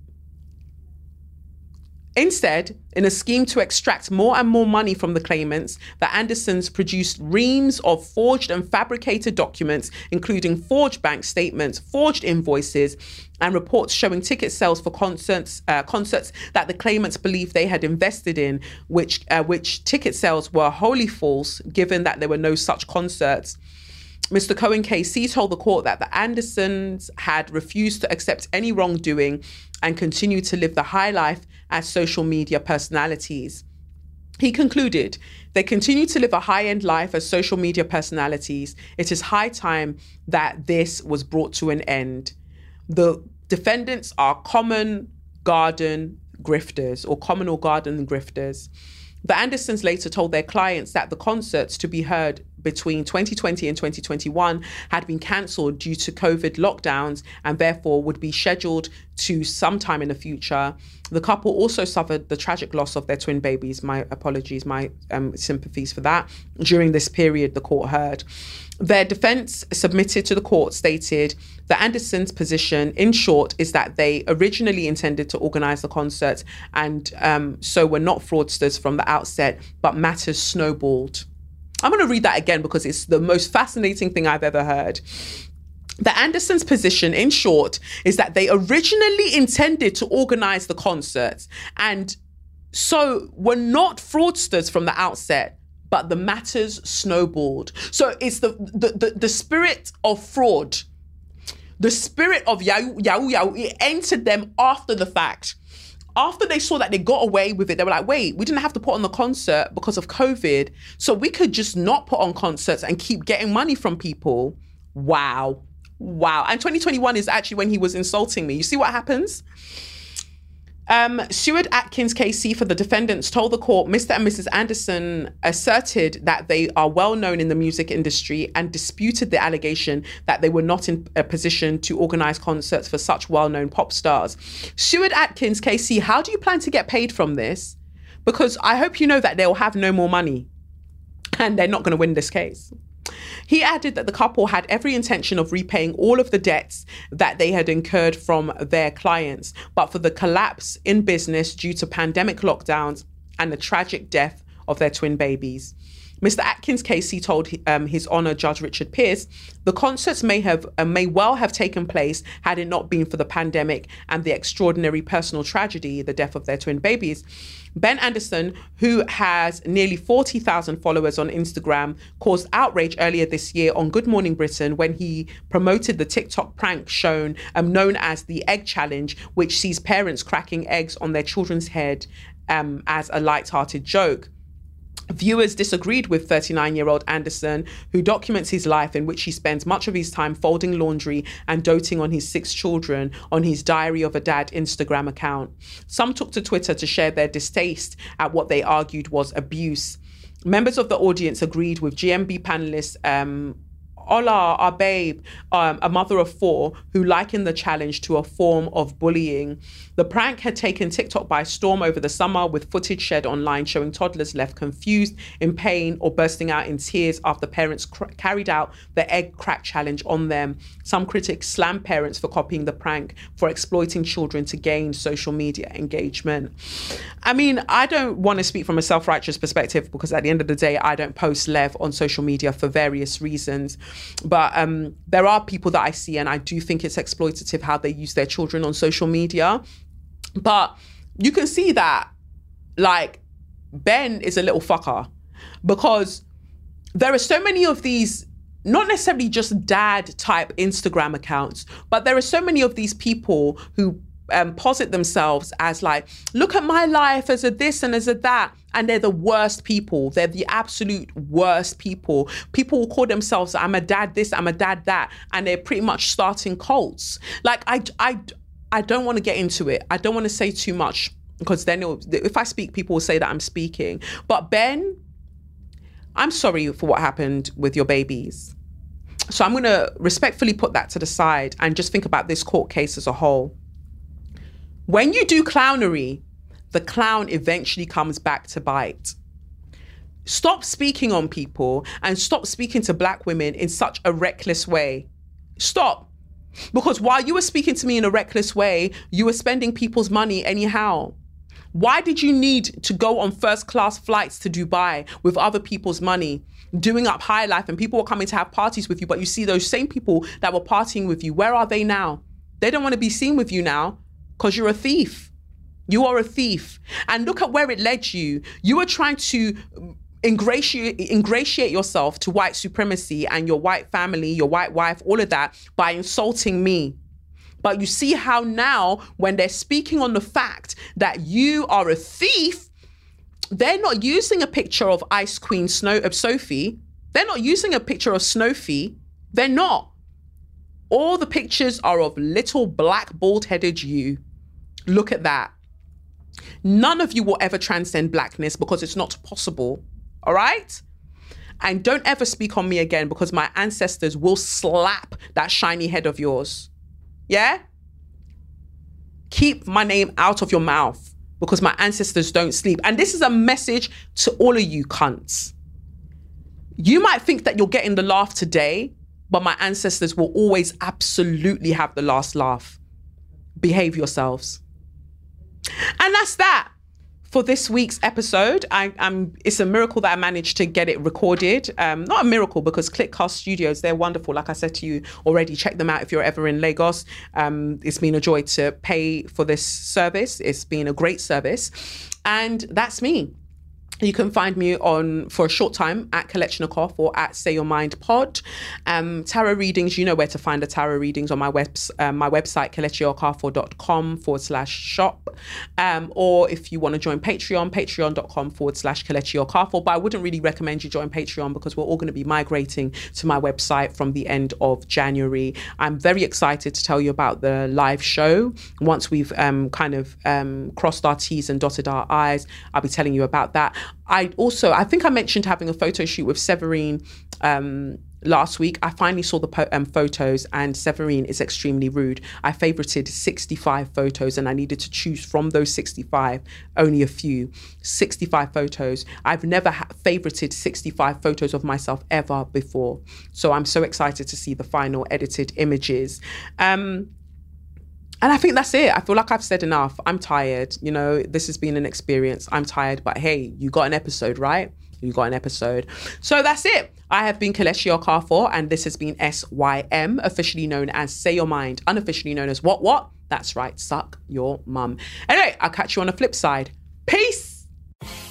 Instead, in a scheme to extract more and more money from the claimants, the Andersons produced reams of forged and fabricated documents, including forged bank statements, forged invoices, and reports showing ticket sales for concerts, uh, concerts that the claimants believed they had invested in, which uh, which ticket sales were wholly false, given that there were no such concerts. Mr. Cohen KC told the court that the Andersons had refused to accept any wrongdoing and continue to live the high life as social media personalities. He concluded, they continue to live a high end life as social media personalities. It is high time that this was brought to an end. The defendants are common garden grifters or common or garden grifters. The Andersons later told their clients that the concerts to be heard between 2020 and 2021 had been cancelled due to COVID lockdowns and therefore would be scheduled to sometime in the future. The couple also suffered the tragic loss of their twin babies. My apologies, my um, sympathies for that. During this period, the court heard. Their defense submitted to the court stated that Andersons' position, in short, is that they originally intended to organize the concert and um, so were not fraudsters from the outset, but matters snowballed. I'm going to read that again because it's the most fascinating thing I've ever heard. The Andersons' position, in short, is that they originally intended to organize the concerts and so were not fraudsters from the outset, but the matters snowballed. So it's the the, the, the spirit of fraud, the spirit of yahoo, yahoo, yahoo, it entered them after the fact after they saw that they got away with it, they were like, wait, we didn't have to put on the concert because of COVID. So we could just not put on concerts and keep getting money from people. Wow. Wow. And 2021 is actually when he was insulting me. You see what happens? Um, Atkins KC for the defendants told the court Mr. and Mrs. Anderson asserted that they are well known in the music industry and disputed the allegation that they were not in a position to organize concerts for such well known pop stars. Stuart Atkins KC, how do you plan to get paid from this? Because I hope you know that they'll have no more money and they're not going to win this case. He added that the couple had every intention of repaying all of the debts that they had incurred from their clients, but for the collapse in business due to pandemic lockdowns and the tragic death of their twin babies. Mr. Atkins KC told um, His Honor Judge Richard Pearce, the concerts may have uh, may well have taken place had it not been for the pandemic and the extraordinary personal tragedy, the death of their twin babies. Ben Anderson, who has nearly 40,000 followers on Instagram, caused outrage earlier this year on Good Morning Britain when he promoted the TikTok prank shown um, known as the Egg Challenge, which sees parents cracking eggs on their children's head um, as a light-hearted joke. Viewers disagreed with 39 year old Anderson, who documents his life in which he spends much of his time folding laundry and doting on his six children on his Diary of a Dad Instagram account. Some took to Twitter to share their distaste at what they argued was abuse. Members of the audience agreed with GMB panelists. Um, Ola, our babe, um, a mother of four, who likened the challenge to a form of bullying. The prank had taken TikTok by storm over the summer, with footage shared online showing toddlers left confused, in pain, or bursting out in tears after parents cr- carried out the egg crack challenge on them. Some critics slammed parents for copying the prank, for exploiting children to gain social media engagement. I mean, I don't want to speak from a self righteous perspective because at the end of the day, I don't post Lev on social media for various reasons. But um, there are people that I see, and I do think it's exploitative how they use their children on social media. But you can see that, like, Ben is a little fucker because there are so many of these not necessarily just dad type Instagram accounts, but there are so many of these people who um, posit themselves as like, look at my life as a this and as a that. And they're the worst people. They're the absolute worst people. People will call themselves, I'm a dad this, I'm a dad that. And they're pretty much starting cults. Like, I, I, I don't want to get into it. I don't want to say too much because then if I speak, people will say that I'm speaking. But Ben, I'm sorry for what happened with your babies. So I'm going to respectfully put that to the side and just think about this court case as a whole. When you do clownery, the clown eventually comes back to bite. Stop speaking on people and stop speaking to black women in such a reckless way. Stop. Because while you were speaking to me in a reckless way, you were spending people's money anyhow. Why did you need to go on first class flights to Dubai with other people's money, doing up high life, and people were coming to have parties with you? But you see those same people that were partying with you, where are they now? They don't want to be seen with you now because you're a thief. You are a thief. And look at where it led you. You were trying to ingratiate, ingratiate yourself to white supremacy and your white family, your white wife, all of that by insulting me. But you see how now, when they're speaking on the fact that you are a thief, they're not using a picture of Ice Queen Snow of Sophie. They're not using a picture of Snowfie. They're not. All the pictures are of little black bald headed you. Look at that. None of you will ever transcend blackness because it's not possible. All right? And don't ever speak on me again because my ancestors will slap that shiny head of yours. Yeah? Keep my name out of your mouth because my ancestors don't sleep. And this is a message to all of you cunts. You might think that you're getting the laugh today, but my ancestors will always absolutely have the last laugh. Behave yourselves. And that's that for this week's episode. I, am it's a miracle that I managed to get it recorded. Um, not a miracle because Cliqcast Studios, they're wonderful. Like I said to you already, check them out if you're ever in Lagos. Um, it's been a joy to pay for this service. It's been a great service. And that's me. You can find me on for a short time at Kelechnekoff or at Say Your Mind Pod. Um, tarot readings, you know where to find the tarot readings on my webs, um, my website, kelechiokafor.com forward slash shop. Um, or if you want to join Patreon, patreon.com forward slash KelechiOkafor. But I wouldn't really recommend you join Patreon because we're all going to be migrating to my website from the end of January. I'm very excited to tell you about the live show. Once we've um, kind of um, crossed our T's and dotted our I's, I'll be telling you about that. I also, I think I mentioned having a photo shoot with Severine um, last week. I finally saw the po- um, photos, and Severine is extremely rude. I favorited 65 photos, and I needed to choose from those 65 only a few. 65 photos. I've never ha- favorited 65 photos of myself ever before. So I'm so excited to see the final edited images. Um, and I think that's it. I feel like I've said enough. I'm tired. You know, this has been an experience. I'm tired, but hey, you got an episode, right? You got an episode. So that's it. I have been Kelechi Okafor, and this has been SYM, officially known as Say Your Mind, unofficially known as What What? That's right, suck your mum. Anyway, I'll catch you on the flip side. Peace.